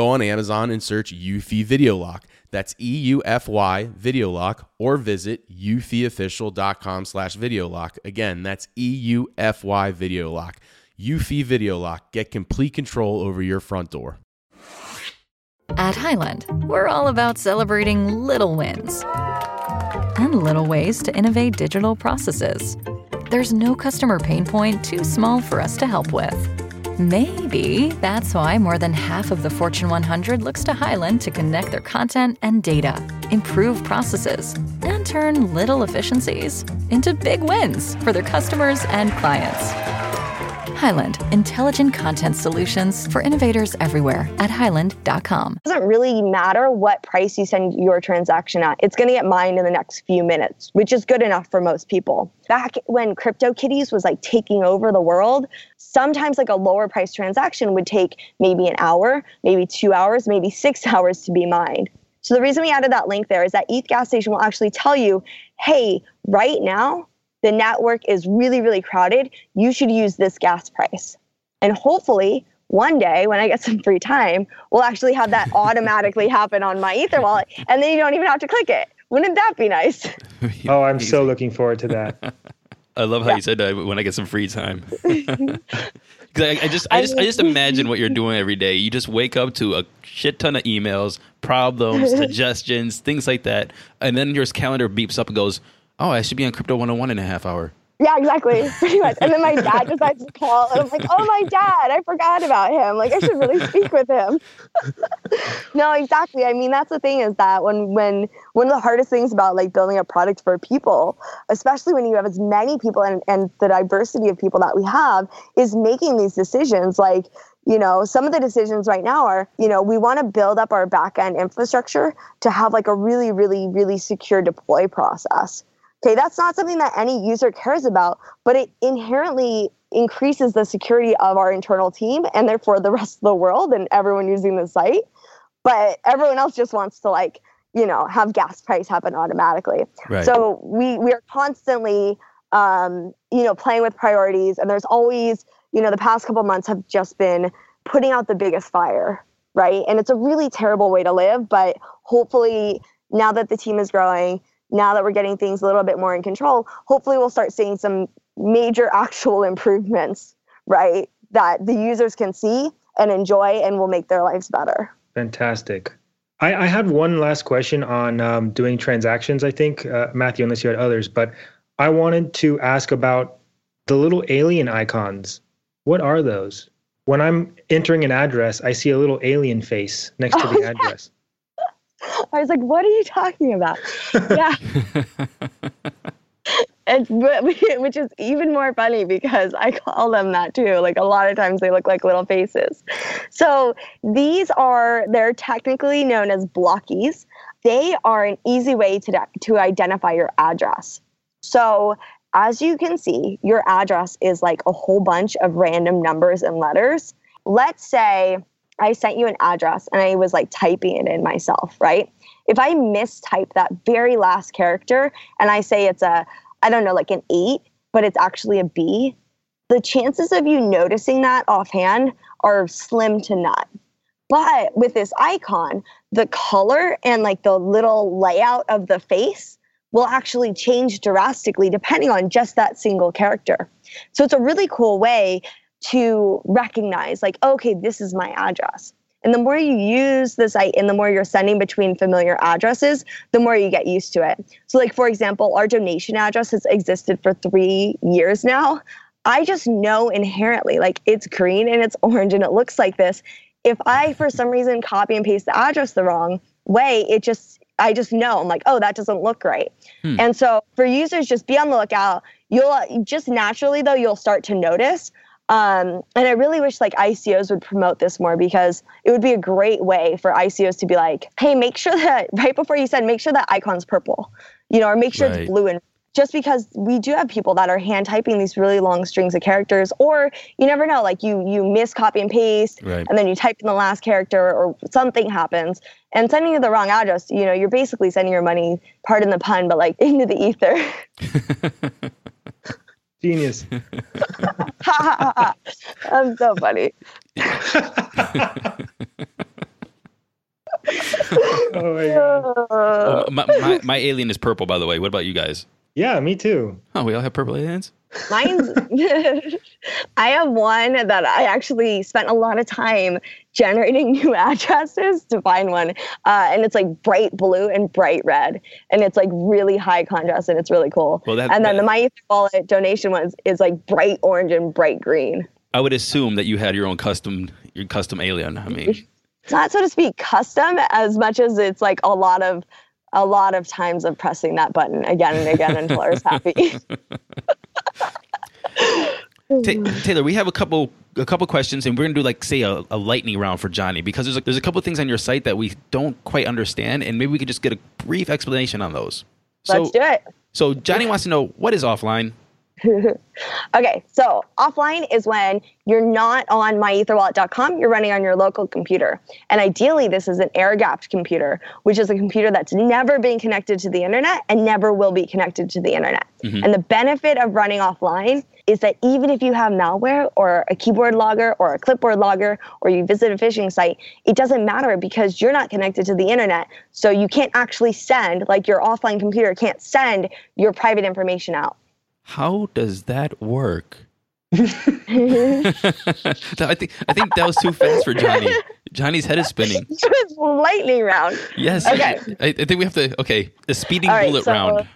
go on Amazon and search Eufy Video Lock. That's E-U-F-Y Video Lock or visit eufyofficial.com slash video lock. Again, that's E-U-F-Y Video Lock. Eufy Video Lock. Get complete control over your front door. At Highland, we're all about celebrating little wins and little ways to innovate digital processes. There's no customer pain point too small for us to help with. Maybe that's why more than half of the Fortune 100 looks to Highland to connect their content and data, improve processes, and turn little efficiencies into big wins for their customers and clients. Highland, intelligent content solutions for innovators everywhere at highland.com. It doesn't really matter what price you send your transaction at. It's going to get mined in the next few minutes, which is good enough for most people. Back when CryptoKitties was like taking over the world, sometimes like a lower price transaction would take maybe an hour, maybe 2 hours, maybe 6 hours to be mined. So the reason we added that link there is that ETH gas station will actually tell you, "Hey, right now the network is really, really crowded. You should use this gas price. And hopefully, one day when I get some free time, we'll actually have that automatically happen on my Ether wallet. And then you don't even have to click it. Wouldn't that be nice? Oh, I'm so looking forward to that. I love how you said that when I get some free time. 'Cause I, I just, I just, I just imagine what you're doing every day. You just wake up to a shit ton of emails, problems, suggestions, things like that, and then your calendar beeps up and goes, "Oh, I should be on Crypto 101 in a half hour." Yeah, exactly. Pretty much. And then my dad decides to call, and I'm like, oh, my dad, I forgot about him. Like, I should really speak with him. no, exactly. I mean, that's the thing is that when, when, one of the hardest things about like building a product for people, especially when you have as many people and, and the diversity of people that we have, is making these decisions. Like, you know, some of the decisions right now are, you know, we want to build up our back end infrastructure to have like a really, really, really secure deploy process. Okay, that's not something that any user cares about, but it inherently increases the security of our internal team and therefore the rest of the world and everyone using the site. But everyone else just wants to like, you know, have gas price happen automatically. Right. So we we are constantly um, you know, playing with priorities and there's always, you know, the past couple months have just been putting out the biggest fire, right? And it's a really terrible way to live, but hopefully now that the team is growing, now that we're getting things a little bit more in control, hopefully we'll start seeing some major actual improvements, right? That the users can see and enjoy and will make their lives better. Fantastic. I, I had one last question on um, doing transactions, I think, uh, Matthew, unless you had others, but I wanted to ask about the little alien icons. What are those? When I'm entering an address, I see a little alien face next to the address. I was like, what are you talking about? yeah. And, which is even more funny because I call them that too. Like a lot of times they look like little faces. So these are, they're technically known as blockies. They are an easy way to, to identify your address. So as you can see, your address is like a whole bunch of random numbers and letters. Let's say I sent you an address and I was like typing it in myself, right? If I mistype that very last character and I say it's a, I don't know, like an eight, but it's actually a B, the chances of you noticing that offhand are slim to none. But with this icon, the color and like the little layout of the face will actually change drastically depending on just that single character. So it's a really cool way to recognize, like, okay, this is my address. And the more you use the site and the more you're sending between familiar addresses, the more you get used to it. So, like, for example, our donation address has existed for three years now. I just know inherently, like, it's green and it's orange and it looks like this. If I, for some reason, copy and paste the address the wrong way, it just I just know I'm like, oh, that doesn't look right. Hmm. And so for users, just be on the lookout. You'll just naturally though, you'll start to notice. Um, and I really wish like ICOs would promote this more because it would be a great way for ICOs to be like, hey, make sure that right before you send, make sure that icon's purple, you know, or make sure right. it's blue and just because we do have people that are hand typing these really long strings of characters or you never know like you you miss copy and paste right. and then you type in the last character or something happens and sending you the wrong address you know you're basically sending your money pardon the pun but like into the ether genius i'm so funny oh my god. Oh, my, my, my alien is purple, by the way. What about you guys? Yeah, me too. Oh, we all have purple aliens? Mine's I have one that I actually spent a lot of time generating new addresses to find one. Uh, and it's like bright blue and bright red. And it's like really high contrast and it's really cool. Well, that, and then that, the My Ether Wallet donation ones is like bright orange and bright green. I would assume that you had your own custom your custom alien. I mean it's not so to speak custom as much as it's like a lot of a lot of times of pressing that button again and again until I was happy. Taylor, we have a couple a couple questions, and we're gonna do like say a, a lightning round for Johnny because there's a, there's a couple things on your site that we don't quite understand, and maybe we could just get a brief explanation on those. So, Let's do it. So Johnny wants to know what is offline. okay, so offline is when you're not on myetherwallet.com, you're running on your local computer. And ideally, this is an air gapped computer, which is a computer that's never been connected to the internet and never will be connected to the internet. Mm-hmm. And the benefit of running offline is that even if you have malware or a keyboard logger or a clipboard logger or you visit a phishing site, it doesn't matter because you're not connected to the internet. So you can't actually send, like your offline computer can't send your private information out. How does that work? I think I think that was too fast for Johnny. Johnny's head is spinning. It's lightning round. Yes. Okay. I, I, think we have to. Okay, the speeding right, bullet so round.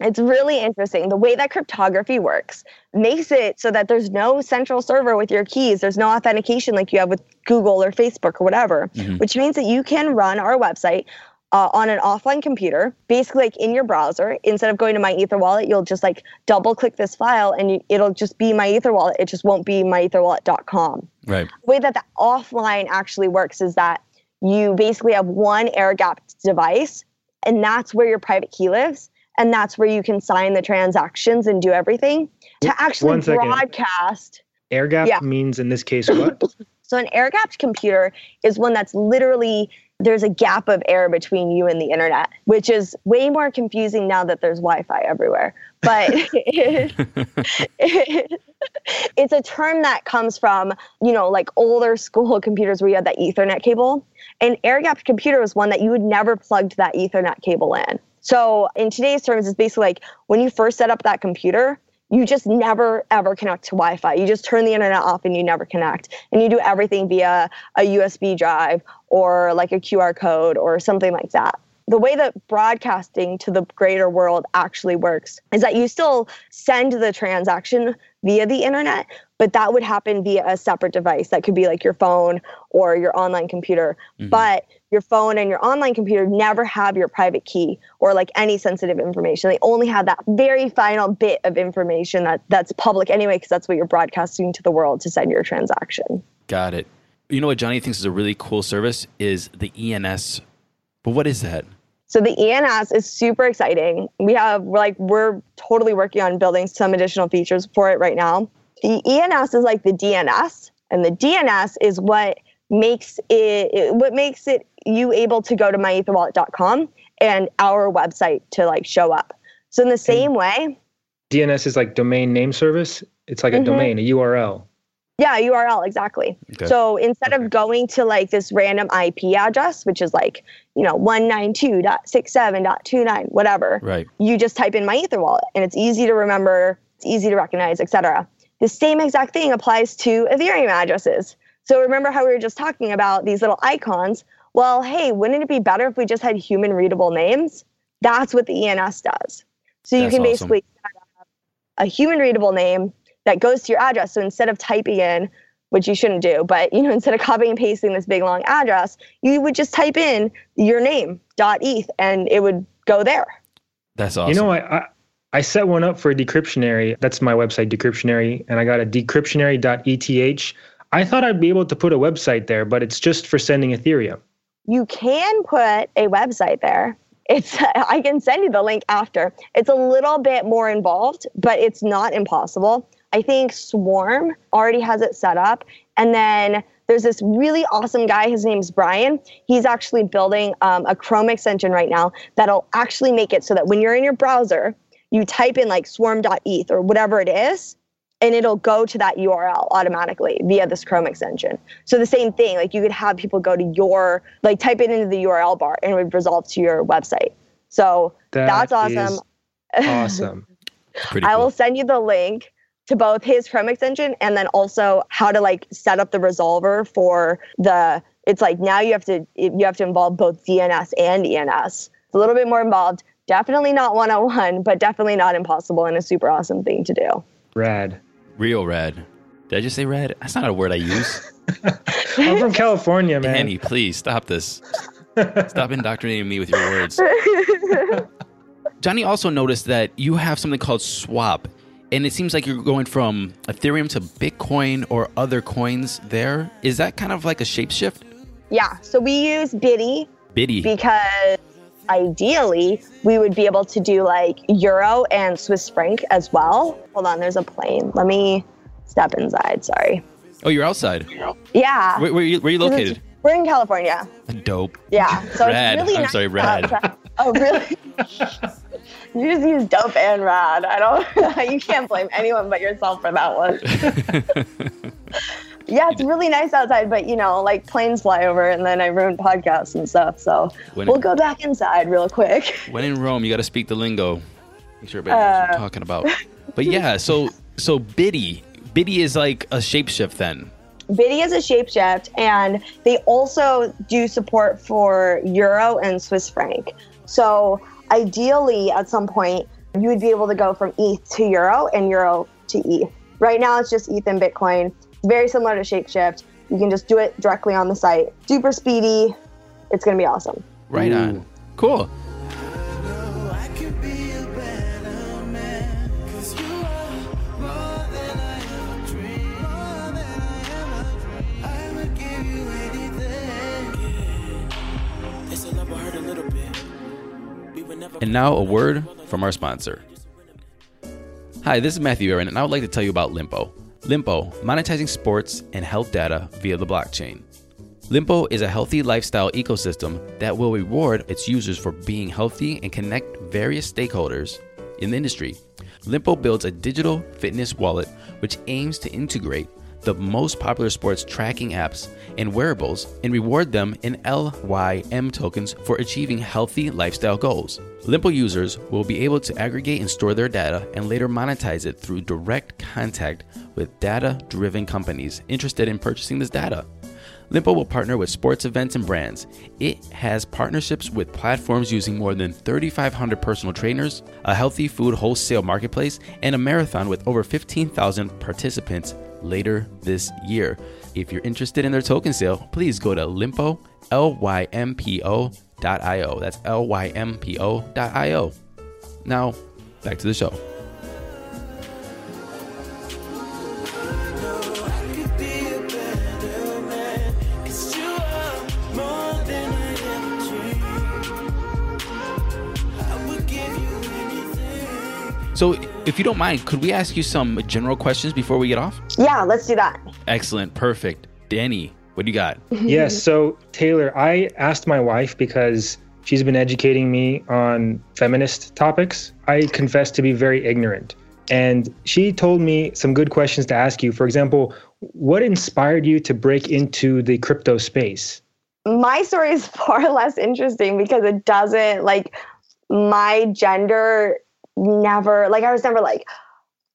It's really interesting. The way that cryptography works makes it so that there's no central server with your keys. There's no authentication like you have with Google or Facebook or whatever, mm-hmm. which means that you can run our website uh, on an offline computer, basically like in your browser. Instead of going to my Ether wallet, you'll just like double click this file and you, it'll just be my Ether wallet. It just won't be myetherwallet.com. Right. The way that the offline actually works is that you basically have one air gapped device, and that's where your private key lives. And that's where you can sign the transactions and do everything. To actually broadcast. Air gap yeah. means in this case what? so an air gapped computer is one that's literally there's a gap of air between you and the internet, which is way more confusing now that there's Wi Fi everywhere. But it, it, it's a term that comes from, you know, like older school computers where you had that Ethernet cable. An air gapped computer was one that you would never plug that Ethernet cable in. So in today's terms, it's basically like when you first set up that computer, you just never ever connect to Wi-Fi. You just turn the internet off and you never connect. And you do everything via a USB drive or like a QR code or something like that. The way that broadcasting to the greater world actually works is that you still send the transaction via the internet, but that would happen via a separate device that could be like your phone or your online computer. Mm-hmm. But your phone and your online computer never have your private key or like any sensitive information. They only have that very final bit of information that that's public anyway because that's what you're broadcasting to the world to send your transaction. Got it. You know what Johnny thinks is a really cool service is the ENS. But what is that? So the ENS is super exciting. We have we're like we're totally working on building some additional features for it right now. The ENS is like the DNS and the DNS is what makes it what makes it you able to go to myetherwallet.com and our website to like show up. So in the same way, DNS is like domain name service. It's like a mm-hmm. domain, a URL. Yeah, URL exactly. Okay. So instead okay. of going to like this random IP address, which is like you know 192.67.29, whatever, right? You just type in my Ether wallet, and it's easy to remember, it's easy to recognize, etc. The same exact thing applies to Ethereum addresses. So remember how we were just talking about these little icons? Well, hey, wouldn't it be better if we just had human readable names? That's what the ENS does. So you That's can awesome. basically set up a human readable name that goes to your address. So instead of typing in, which you shouldn't do, but you know, instead of copying and pasting this big long address, you would just type in your name dot eth and it would go there. That's awesome. You know, I, I I set one up for a Decryptionary. That's my website, Decryptionary, and I got a decryptionary.eth. I thought I'd be able to put a website there, but it's just for sending Ethereum. You can put a website there. It's I can send you the link after. It's a little bit more involved, but it's not impossible. I think Swarm already has it set up. And then there's this really awesome guy. His name's Brian. He's actually building um, a Chrome extension right now that'll actually make it so that when you're in your browser, you type in like swarm.eth or whatever it is, and it'll go to that URL automatically via this Chrome extension. So the same thing, like you could have people go to your, like type it into the URL bar and it would resolve to your website. So That that's awesome. is awesome. It's pretty I cool. will send you the link to both his Chrome extension and then also how to like set up the resolver for the. It's like now you have to you have to involve both DNS and ENS. It's a little bit more involved. Definitely not 101, but definitely not impossible and a super awesome thing to do. Rad. Real rad. Did I just say rad? That's not a word I use. I'm from California, man. Danny, please stop this. Stop indoctrinating me with your words. Johnny also noticed that you have something called Swap, and it seems like you're going from Ethereum to Bitcoin or other coins there. Is that kind of like a shapeshift? Yeah, so we use Bity Bity. because ideally we would be able to do like euro and Swiss franc as well. Hold on, there's a plane. Let me step inside. Sorry. oh, you're outside. Yeah. Where, where, are you, where are you located? We're in California. Dope. Yeah. So Rad. it's really I'm nice sorry, rad. outside. Oh, really? you just use dope and rad. I don't. you can't blame anyone but yourself for that one. yeah, it's really nice outside, but you know, like planes fly over, and then I ruin podcasts and stuff. So When- we'll go back inside real quick. When in Rome, you got to speak the lingo. Make sure everybody knows what Uh. you're talking about. But yeah, so so Bity, Bity is like a shapeshift then. Bity is a shapeshift, and they also do support for euro and Swiss franc. So ideally, at some point, you would be able to go from ETH to euro and euro to ETH. Right now, it's just ETH and Bitcoin. It's very similar to Shapeshift. You can just do it directly on the site. Super speedy. It's going to be awesome. Right on. Cool. And now a word from our sponsor. Hi, this is Matthew Aaron, and I would like to tell you about Lympo. Lympo, monetizing sports and health data via the blockchain. Lympo is a healthy lifestyle ecosystem that will reward its users for being healthy and connect various stakeholders in the industry. Lympo builds a digital fitness wallet which aims to integrate the most popular sports tracking apps and wearables and reward them in LYM tokens for achieving healthy lifestyle goals. Lympo users will be able to aggregate and store their data and later monetize it through direct contact with data driven companies interested in purchasing this data. Lympo will partner with sports events and brands. It has partnerships with platforms using more than 3,500 personal trainers, a healthy food wholesale marketplace, and a marathon with over 15,000 participants later this year. If you're interested in their token sale, please go to lympo, L-Y-M-P-O dot I-O. That's L-Y-M-P-O dot I-O. Now, back to the show. So, if you don't mind, could we ask you some general questions before we get off? Yeah, let's do that. Excellent. Perfect. Danny, what do you got? yes. So, Taylor, I asked my wife because she's been educating me on feminist topics. I confess to be very ignorant. And she told me some good questions to ask you. For example, what inspired you to break into the crypto space? my story is far less interesting because it doesn't like my gender never like I was never like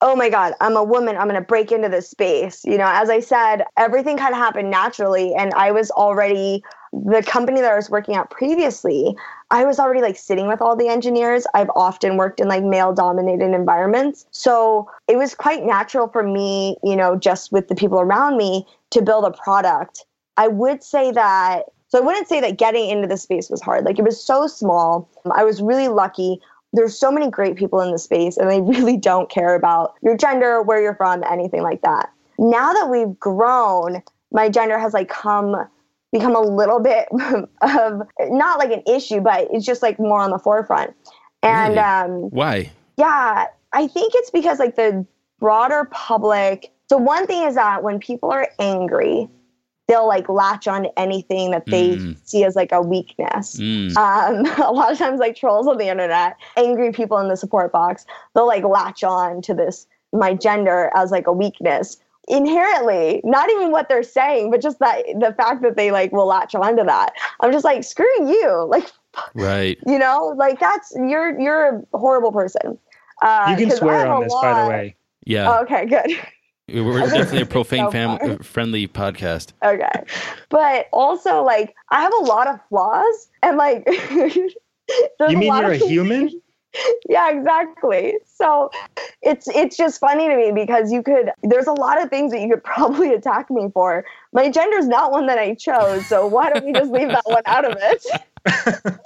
oh my God, I'm a woman. I'm going to break into this space. You know, as I said, everything kind of happened naturally. And I was already, the company that I was working at previously, I was already like sitting with all the engineers. I've often worked in like male dominated environments. So it was quite natural for me, you know, just with the people around me to build a product. I would say that so I wouldn't say that getting into the space was hard. Like it was so small. I was really lucky. There's so many great people in the space and they really don't care about your gender, where you're from, anything like that. Now that we've grown, my gender has like come become a little bit of not like an issue, but it's just like more on the forefront. And Really? um Why? yeah, I think it's because like the broader public. So one thing is that when people are angry, they'll like latch on to anything that they Mm. see as like a weakness. Mm. Um, a lot of times, like trolls on the internet, angry people in the support box, they'll like latch on to this my gender as like a weakness inherently. Not even what they're saying, but just that the fact that they like will latch on to that. I'm just like screw you, like Right. you know, like that's you're you're a horrible person. Uh, You can 'cause I swear on a this, by the way. Yeah. Oh, okay, good. We're definitely a profane so fam- uh, friendly podcast. Okay. But also like I have a lot of flaws and like You mean lot you're a human? yeah, exactly. So it's it's just funny to me because you could there's a lot of things that you could probably attack me for. My gender's not one that I chose, so why don't we just leave that one out of it?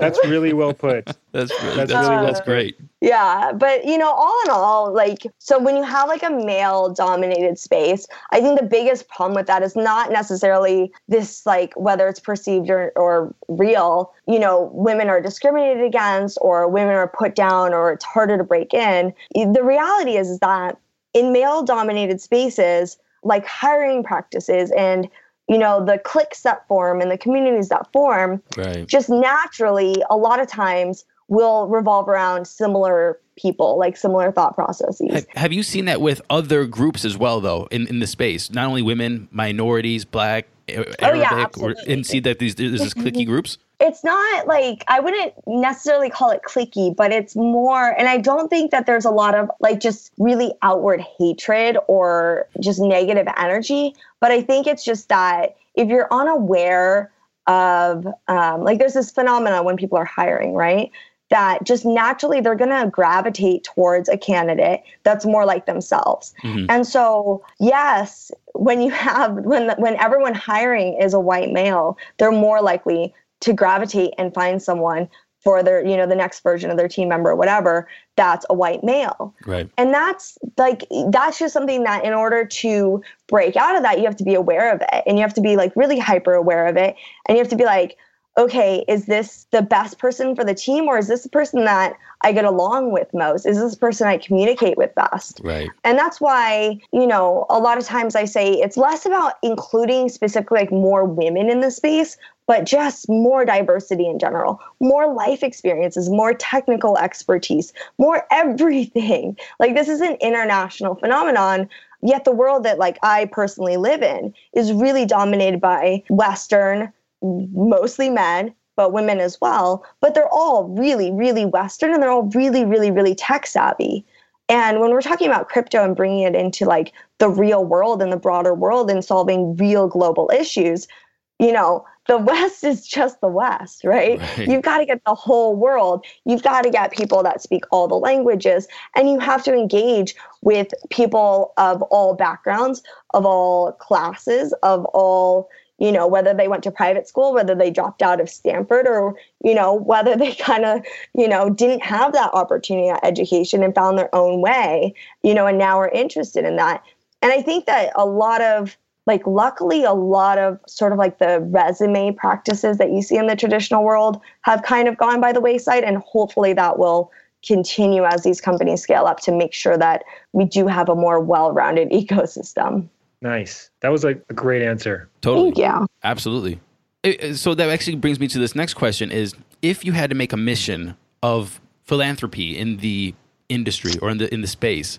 That's really well put. That's that's, That's that's, really well great. Yeah, but you know, all in all, like, so when you have like a male dominated space, I think the biggest problem with that is not necessarily this, like, whether it's perceived or, or real, you know, women are discriminated against or women are put down or it's harder to break in. The reality is, is that in male dominated spaces, like hiring practices and you know the cliques that form and the communities that form Right. just naturally a lot of times will revolve around similar people like similar thought processes Have, have you seen that with other groups as well, though, in, in the space? Not only women, minorities, black, Arabic, Oh, yeah, or, and see that these there's this clicky groups. It's not like i wouldn't necessarily call it clicky but it's more and i don't think that there's a lot of like just really outward hatred or just negative energy but i think it's just that if you're unaware of um, like there's this phenomenon when people are hiring right that just naturally they're going to gravitate towards a candidate that's more like themselves. Mhm. And so, yes, when you have when when everyone hiring is a white male, they're more likely to gravitate and find someone for their, you know, the next version of their team member or whatever that's a white male. Right. And that's like that's just something that in order to break out of that, you have to be aware of it and you have to be like really hyper aware of it. And you have to be like, okay, is this the best person for the team or is this the person that I get along with most? Is this the person I communicate with best? Right. And that's why, you know, a lot of times I say it's less about including specifically like more women in the space, but just more diversity in general, more life experiences, more technical expertise, more everything. Like this is an international phenomenon. Yet the world that like I personally live in is really dominated by Western, mostly men, but women as well. But they're all really, really Western and they're all really, really, really tech savvy. And when we're talking about crypto and bringing it into like the real world and the broader world and solving real global issues, you know, the West is just the West, right? Right. You've got to get the whole world. You've got to get people that speak all the languages, and you have to engage with people of all backgrounds, of all classes, of all, you know, whether they went to private school, whether they dropped out of Stanford, or, you know, whether they kind of, you know, didn't have that opportunity at education and found their own way, you know, and now are interested in that. And I think that a lot of like luckily a lot of sort of like the resume practices that you see in the traditional world have kind of gone by the wayside and hopefully that will continue as these companies scale up to make sure that we do have a more well-rounded ecosystem Nice. That was like a great answer. Totally. thank you Absolutely. It- it- so that actually brings me to this next question: Is if you had to make a mission of philanthropy in the industry or in the in the space,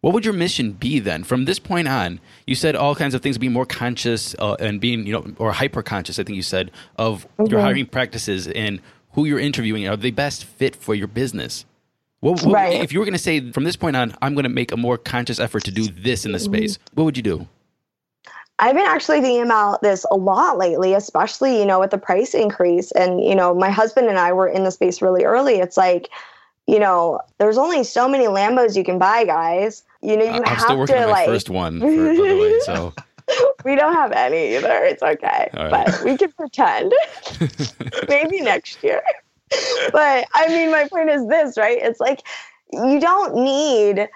what would your mission be then? From this point on, you said all kinds of things, being more conscious uh, and being you know or hyper conscious. I think you said of your Mhm. hiring practices and who you're interviewing. Are the best fit for your business? What, what- Right. If you were going to say from this point on, I'm going to make a more conscious effort to do this in the Mm-hmm. space, what would you do? I've been actually thinking about this a lot lately, especially, you know, with the price increase. And, you know, my husband and I were in the space really early. It's like, you know, there's only so many Lambos you can buy, guys. You know, you I'm have still working to on my like first one, for, way. So we don't have any either. It's okay. Right. But we can pretend. Maybe next year. But I mean, my point is this, right? It's like you don't need,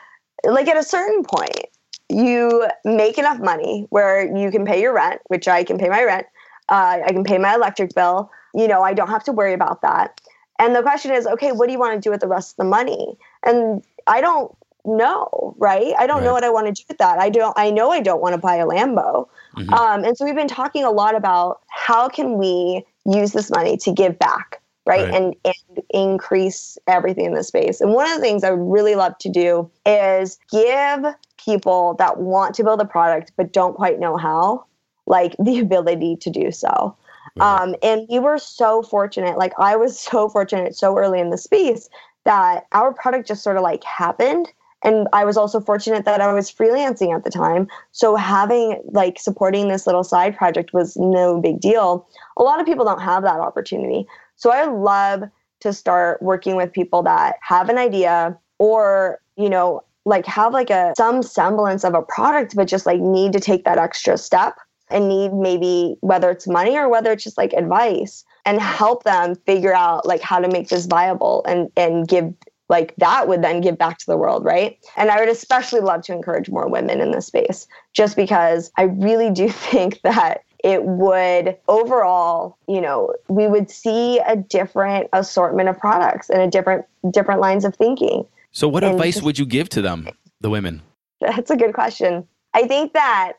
like, at a certain point, you make enough money where you can pay your rent, which I can pay my rent. Uh, I can pay my electric bill. You know, I don't have to worry about that. And the question is, okay, what do you want to do with the rest of the money? And I don't know, right? I don't know what I want to do with that. I don't. I know I don't want to buy a Lambo. Mhm. Um, and so we've been talking a lot about how can we use this money to give back, right? Right. And and increase everything in the space. And one of the things I would really love to do is give people that want to build a product but don't quite know how, like the ability to do so. Right. Um, and we were so fortunate. Like I was so fortunate so early in the space that our product just sort of like happened. And I was also fortunate that I was freelancing at the time. So having like supporting this little side project was no big deal. A lot of people don't have that opportunity. So I love to start working with people that have an idea or, you know, like have like a some semblance of a product, but just like need to take that extra step and need maybe whether it's money or whether it's just like advice and help them figure out like how to make this viable and and give like that would then give back to the world right? And i would especially love to encourage more women in this space just because i really do think that it would overall you know we would see a different assortment of products and a different different lines of thinking so what and advice just- would you give to them, the women? That's a good question. I think that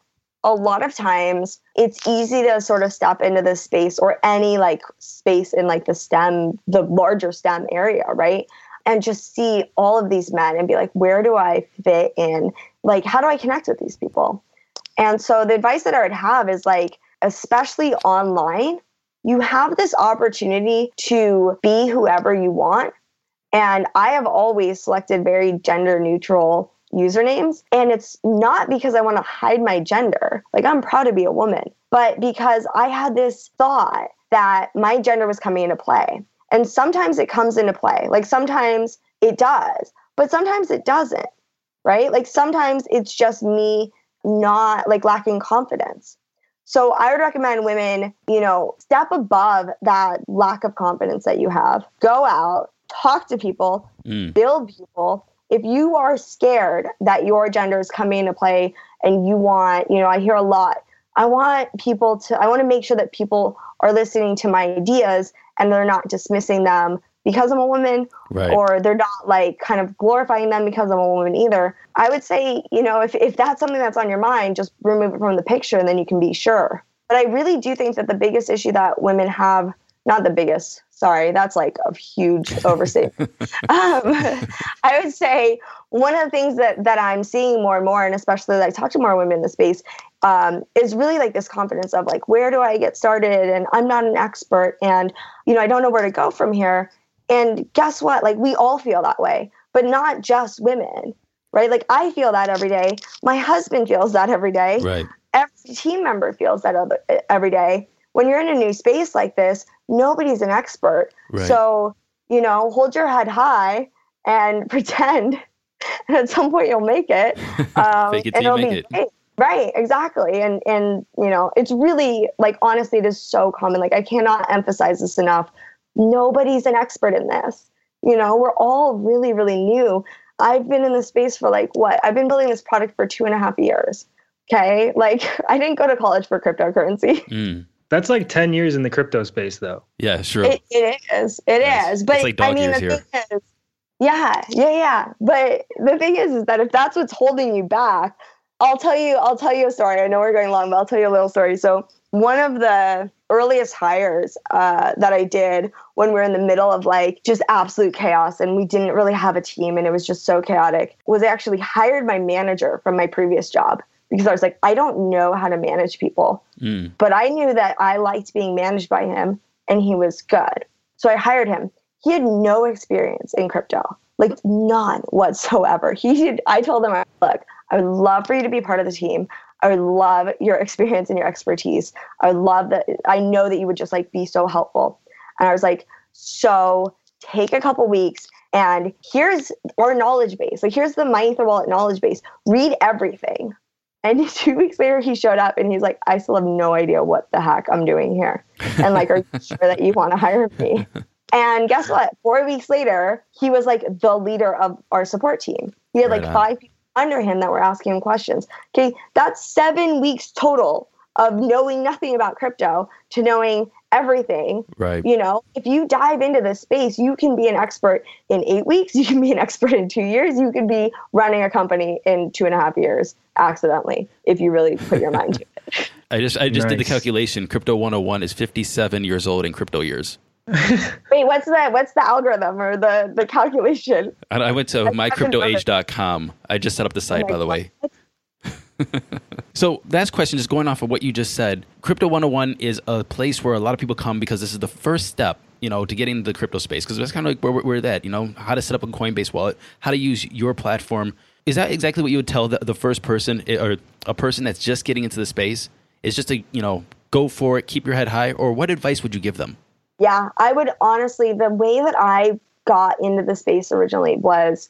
a lot of times it's easy to sort of step into this space or any like space in like the STEM, the larger STEM area, right? And just see all of these men and be like, where do I fit in? Like, how do I connect with these people? And so the advice that I would have is like, especially online, you have this opportunity to be whoever you want. And I have always selected very gender neutral usernames. And it's not because I want to hide my gender. Like, I'm proud to be a woman, but because I had this thought that my gender was coming into play. And sometimes it comes into play. Like, sometimes it does, but sometimes it doesn't, right? Like, sometimes it's just me not like lacking confidence. So I would recommend women, you know, step above that lack of confidence that you have. Go out, talk to people, Mm. build people. If you are scared that your gender is coming into play and you want, you know, I hear a lot, I want people to, I want to make sure that people are listening to my ideas and they're not dismissing them because I'm a woman Right. or they're not like kind of glorifying them because I'm a woman either. I would say, you know, if, if that's something that's on your mind, just remove it from the picture and then you can be sure. But I really do think that the biggest issue that women have, not the biggest, sorry, that's like a huge overstatement. um, I would say one of the things that, that I'm seeing more and more, and especially that I talk to more women in the space, um, is really like this confidence of like, where do I get started? And I'm not an expert and, you know, I don't know where to go from here. And guess what? Like, we all feel that way, but not just women, right? Like, I feel that every day. My husband feels that every day. Right. Every team member feels that other, every day. When you're in a new space like this, nobody's an expert. Right. So, you know, hold your head high and pretend. And at some point, you'll make it. Um, Fake it and till you make it. great. Right, exactly. And and you know, it's really like honestly, it is so common. Like I cannot emphasize this enough. Nobody's an expert in this. You know, we're all really, really new. I've been in this space for like what? I've been building this product for two and a half years. Okay. Like I didn't go to college for cryptocurrency. Mm. That's like 10 years in the crypto space, though. Yeah, sure. It, it is. It Yes. is. But It's like I mean, years the here. thing is, yeah, yeah, yeah. But the thing is, is that if that's what's holding you back, I'll tell you. I'll tell you a story. I know we're going long, but I'll tell you a little story. So one of the earliest hires uh, that I did when we're in the middle of like just absolute chaos and we didn't really have a team and it was just so chaotic was I actually hired my manager from my previous job because I was like, I don't know how to manage people Mm. but I knew that I liked being managed by him and he was good. So I hired him. He had no experience in crypto, like none whatsoever. He did, I told him, look, I would love for you to be part of the team. I would love your experience and your expertise. I would love that. I know that you would just like be so helpful. And I was like, so take a couple weeks and here's our knowledge base. Like here's the My Wallet knowledge base. Read everything. And two weeks later, he showed up and he's like, I still have no idea what the heck I'm doing here. And like, are you sure that you want to hire me? And guess what? Four weeks later, he was like the leader of our support team. He had Right like on. five people under him that were asking him questions. Okay, that's seven weeks total of knowing nothing about crypto to knowing everything. Right. You know, if you dive into this space, you can be an expert in eight weeks, you can be an expert in two years, you could be running a company in two and a half years accidentally if you really put your mind to it. I just I just did the calculation. Crypto 101 is 57 years old in crypto years. Wait, what's the what's the algorithm or the the calculation? I, I went to I haven't mycryptoage.com. I just set up the site, oh like, by the way. So last question just going off of what you just said. Crypto 101 is a place where a lot of people come because this is the first step, you know, to get into the crypto space. Because that's kind of like where we're, at, you know, how to set up a Coinbase wallet, how to use your platform. Is that exactly what you would tell the, the first person eh, or a person that's just getting into the space? Is just to, you know, go for it, keep your head high, or what advice would you give them? Yeah, I would honestly, the way that I got into the space originally was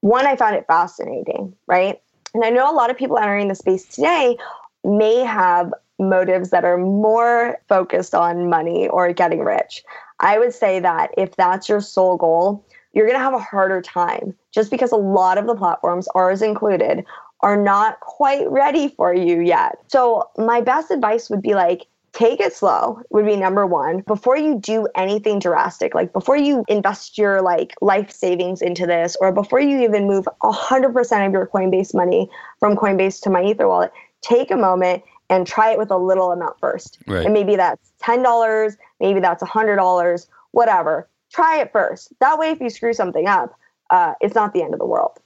one, I found it fascinating, right? And I know a lot of people entering the space today may have motives that are more focused on money or getting rich. I would say that if that's your sole goal, you're going to have a harder time just because a lot of the platforms, ours included, are not quite ready for you yet. So, my best advice would be like, take it slow would be number one. Before you do anything drastic like before you invest your like life savings into this or before you even move 100% of your coinbase money from coinbase to MyEtherWallet take a moment and try it with a little amount first. Right. and maybe that's $10 maybe that's $100 whatever. Try it first. That way if you screw something up uh, it's not the end of the world.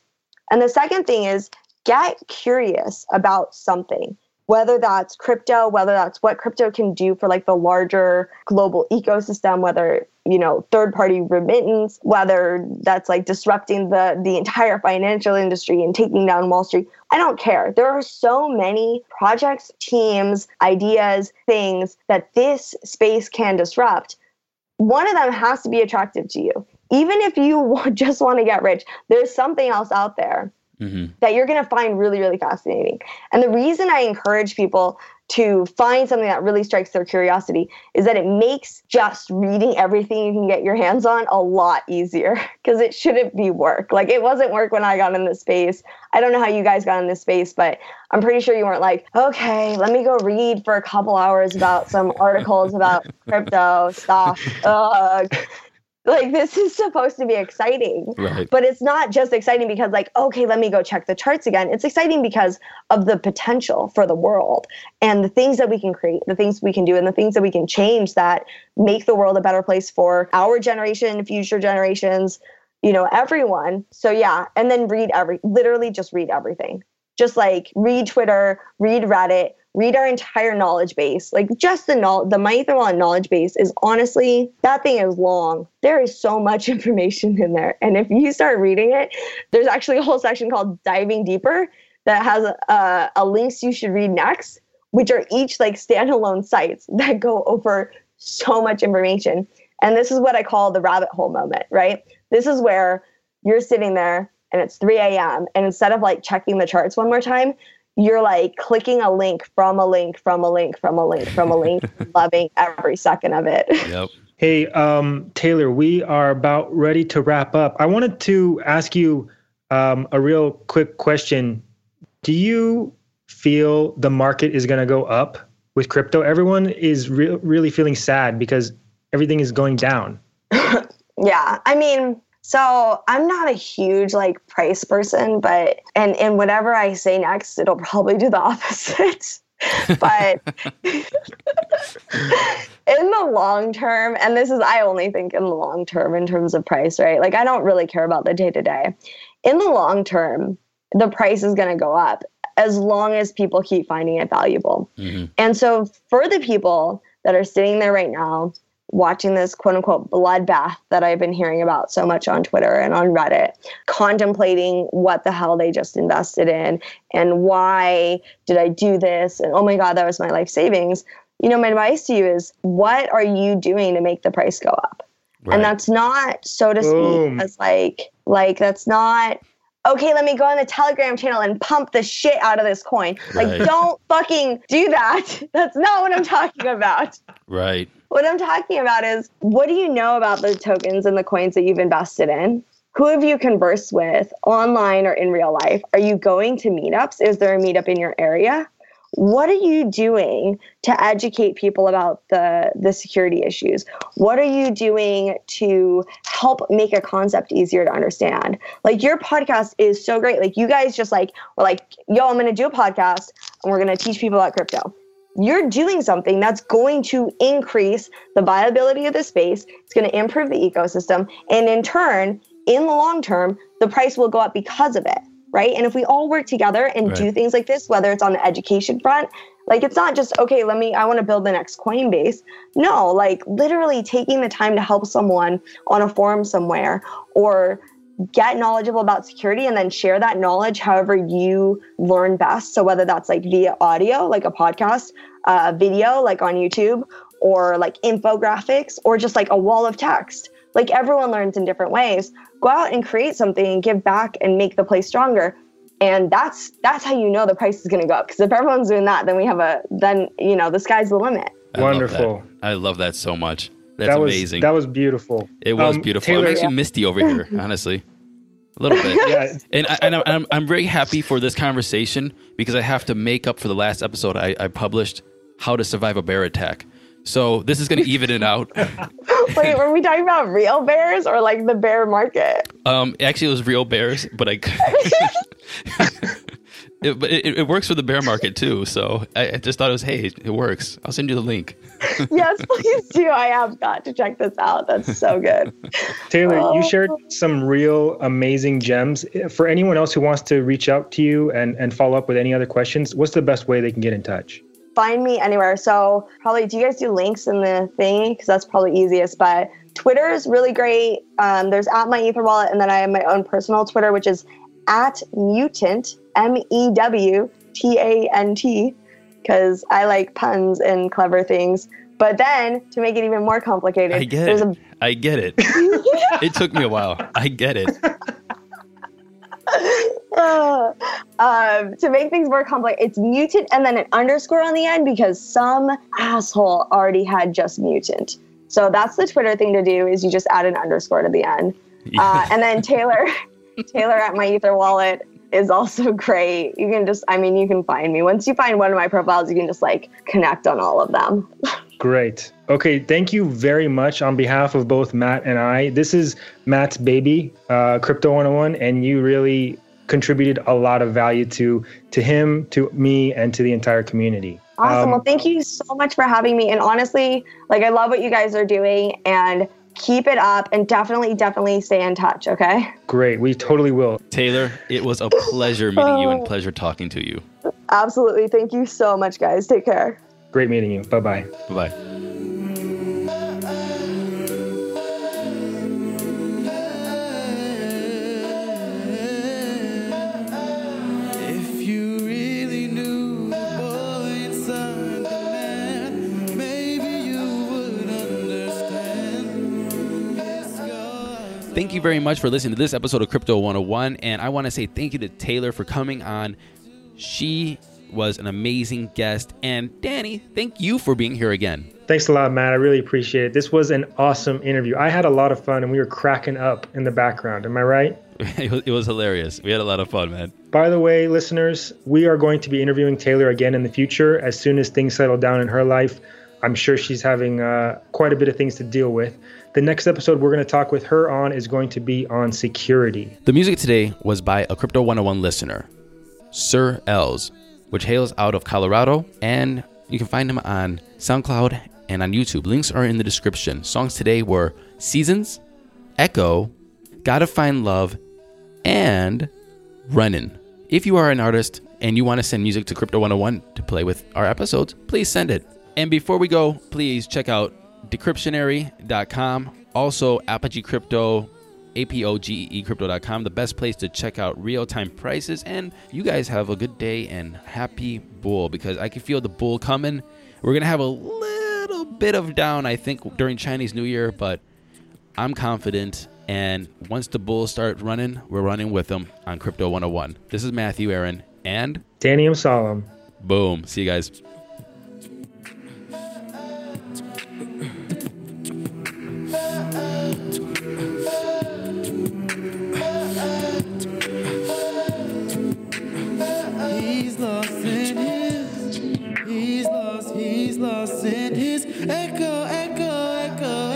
And the second thing is get curious about something whether that's crypto whether that's what crypto can do for like the larger global ecosystem whether you know third party remittance whether that's like disrupting the the entire financial industry and taking down wall street. I don't care. There are so many projects teams ideas things that this space can disrupt. One of them has to be attractive to you. Even if you just want to get rich there's something else out there hmm that you're going to find really, really fascinating. And the reason I encourage people to find something that really strikes their curiosity is that it makes just reading everything you can get your hands on a lot easier because it shouldn't be work. Like it wasn't work when I got in this space. I don't know how you guys got in this space, but I'm pretty sure you weren't like, okay, let me go read for a couple hours about some articles about crypto stuff. Ugh. Like this is supposed to be exciting. Right. But it's not just exciting because, like, okay, let me go check the charts again. It's exciting because of the potential for the world and the things that we can create, the things we can do, and the things that we can change that make the world a better place for our generation, future generations, you know, everyone. So, yeah. And then read every, literally just read everything. Just like read Twitter, read Reddit, read our entire knowledge base. Like just the knowledge, the MyEtherWallet knowledge base is honestly, that thing is long. There is so much information in there. And if you start reading it, there's actually a whole section called Diving Deeper that has a, a links you should read next, which are each like standalone sites that go over so much information. And this is what I call the rabbit hole moment, right? This is where you're sitting there and it's 3 a.m. And instead of like checking the charts one more time, you're like clicking a link from a link from a link from a link from a link, loving every second of it. Yep. Hey, um, Taylor, we are about ready to wrap up. I wanted to ask you um, a real quick question. Do you feel the market is going to go up with crypto? Everyone is re- really feeling sad because everything is going down. Yeah, I mean, so I'm not a huge like price person, but and and whatever I say next, it'll probably do the opposite. but in the long term, and this is I only think in the long term in terms of price, right? Like I don't really care about the day to day. In the long term, the price is going to go up as long as people keep finding it valuable. Mhm. And so for the people that are sitting there right now watching this quote unquote bloodbath that I've been hearing about so much on Twitter and on Reddit, contemplating what the hell they just invested in and why did I do this? And oh my God, that was my life savings. You know, my advice to you is what are you doing to make the price go up? Right. And that's not, so to Boom. speak, as like, like that's not okay, let me go on the Telegram channel and pump the shit out of this coin. Like, Right. don't fucking do that. That's not what I'm talking about. Right. What I'm talking about is what do you know about the tokens and the coins that you've invested in? Who have you conversed with online or in real life? Are you going to meetups? Is there a meetup in your area? What are you doing to educate people about the, the security issues? What are you doing to help make a concept easier to understand? Like your podcast is so great. Like you guys just like were like, yo, I'm gonna do a podcast and we're gonna teach people about crypto you're doing something that's going to increase the viability of the space. It's going to improve the ecosystem. And in turn, in the long term, the price will go up because of it. Right. And if we all work together and do things like this, whether it's on the education front, like it's not just, okay, let me, I want to build the next Coinbase. No, like literally taking the time to help someone on a forum somewhere or get knowledgeable about security and then share that knowledge however you learn best. So whether that's like via audio, like a podcast, uh, video, like on YouTube, or like infographics, or just like a wall of text. Like everyone learns in different ways. Go out and create something and give back and make the place stronger. And that's that's how you know the price is going to go up. Because if everyone's doing that, then we have a then you know the sky's the limit. I Wonderful. that. I love that so much. That's that was amazing. that was beautiful. it was Um, beautiful. Taylor, I'm actually misty over here, honestly. A little bit. yeah, And, I, and I'm, I'm, I'm very happy for this conversation because I have to make up for the last episode I, I published, How to Survive a Bear Attack. So this is going to even it out. Wait, were we talking about real bears or like the bear market? Um, actually, it was real bears, but I. it, but it, it works for the bear market too. So I, I just thought it was, hey, it works. I'll send you the link. yes, please do. I have got to check this out. That's so good. Taylor, Oh. you shared some real amazing gems. For anyone else who wants to reach out to you and, and follow up with any other questions, what's the best way they can get in touch? Find me anywhere. So probably, do you guys do links in the thingy? Because that's probably easiest. But Twitter is really great. Um, there's at MyEtherWallet, and then I have my own personal Twitter, which is at mewtant M E W T A N T, because I like puns and clever things. But then to make it even more complicated, I get it. I get it. it took me a while. I get it. Um, to make things more complex, it's mewtant and then an underscore on the end because some asshole already had just mewtant. So that's the Twitter thing to do is you just add an underscore to the end. Uh, and then Taylor, Taylor at MyEtherWallet is also great. You can just, I mean, you can find me. Once you find one of my profiles, you can just like connect on all of them. Great. Okay, thank you very much on behalf of both Matt and I. This is Matt's baby, uh, Crypto 101, and you really contributed a lot of value to to him, to me, and to the entire community. Awesome. Um, well, thank you so much for having me. And honestly, like, I love what you guys are doing and keep it up and definitely, definitely stay in touch. Okay. Great. We totally will. Taylor, it was a pleasure meeting you and pleasure talking to you. Absolutely. Thank you so much, guys. Take care. Great meeting you. Bye bye. Bye bye. If you really knew the boy inside the man, maybe you would understand. His scars Thank you very much for listening to this episode of Crypto 101. And I want to say thank you to Taylor for coming on. She was an amazing guest. And Danny, thank you for being here again. Thanks a lot, Matt. I really appreciate it. This was an awesome interview. I had a lot of fun and we were cracking up in the background. Am I right? It was, hilarious. We had a lot of fun, man. By the way, listeners, we are going to be interviewing Taylor again in the future as soon as things settle down in her life. I'm sure she's having uh, quite a bit of things to deal with. The next episode we're going to talk with her on is going to be on security. The music today was by a Crypto 101 listener, Sir Els, which hails out of Colorado, and you can find him on SoundCloud and on YouTube. Links are in the description. Songs today were Seasons, Echo, Gotta Find Love, and Runnin'. If you are an artist and you want to send music to Crypto 101 to play with our episodes, please send it. And before we go, please check out decryptionary.com, also Apogee Crypto, A-P-O-G-E crypto.com, the best place to check out real-time prices. And you guys have a good day and happy bull because I can feel the bull coming. We're going to have a little bit of down, I think, during Chinese New Year, but I'm confident. And once the bulls start running, we're running with them on Crypto 101. This is Matthew Aaron and Danny Solemn. boom. See you guys. Lost. In his. Echo, echo, echo,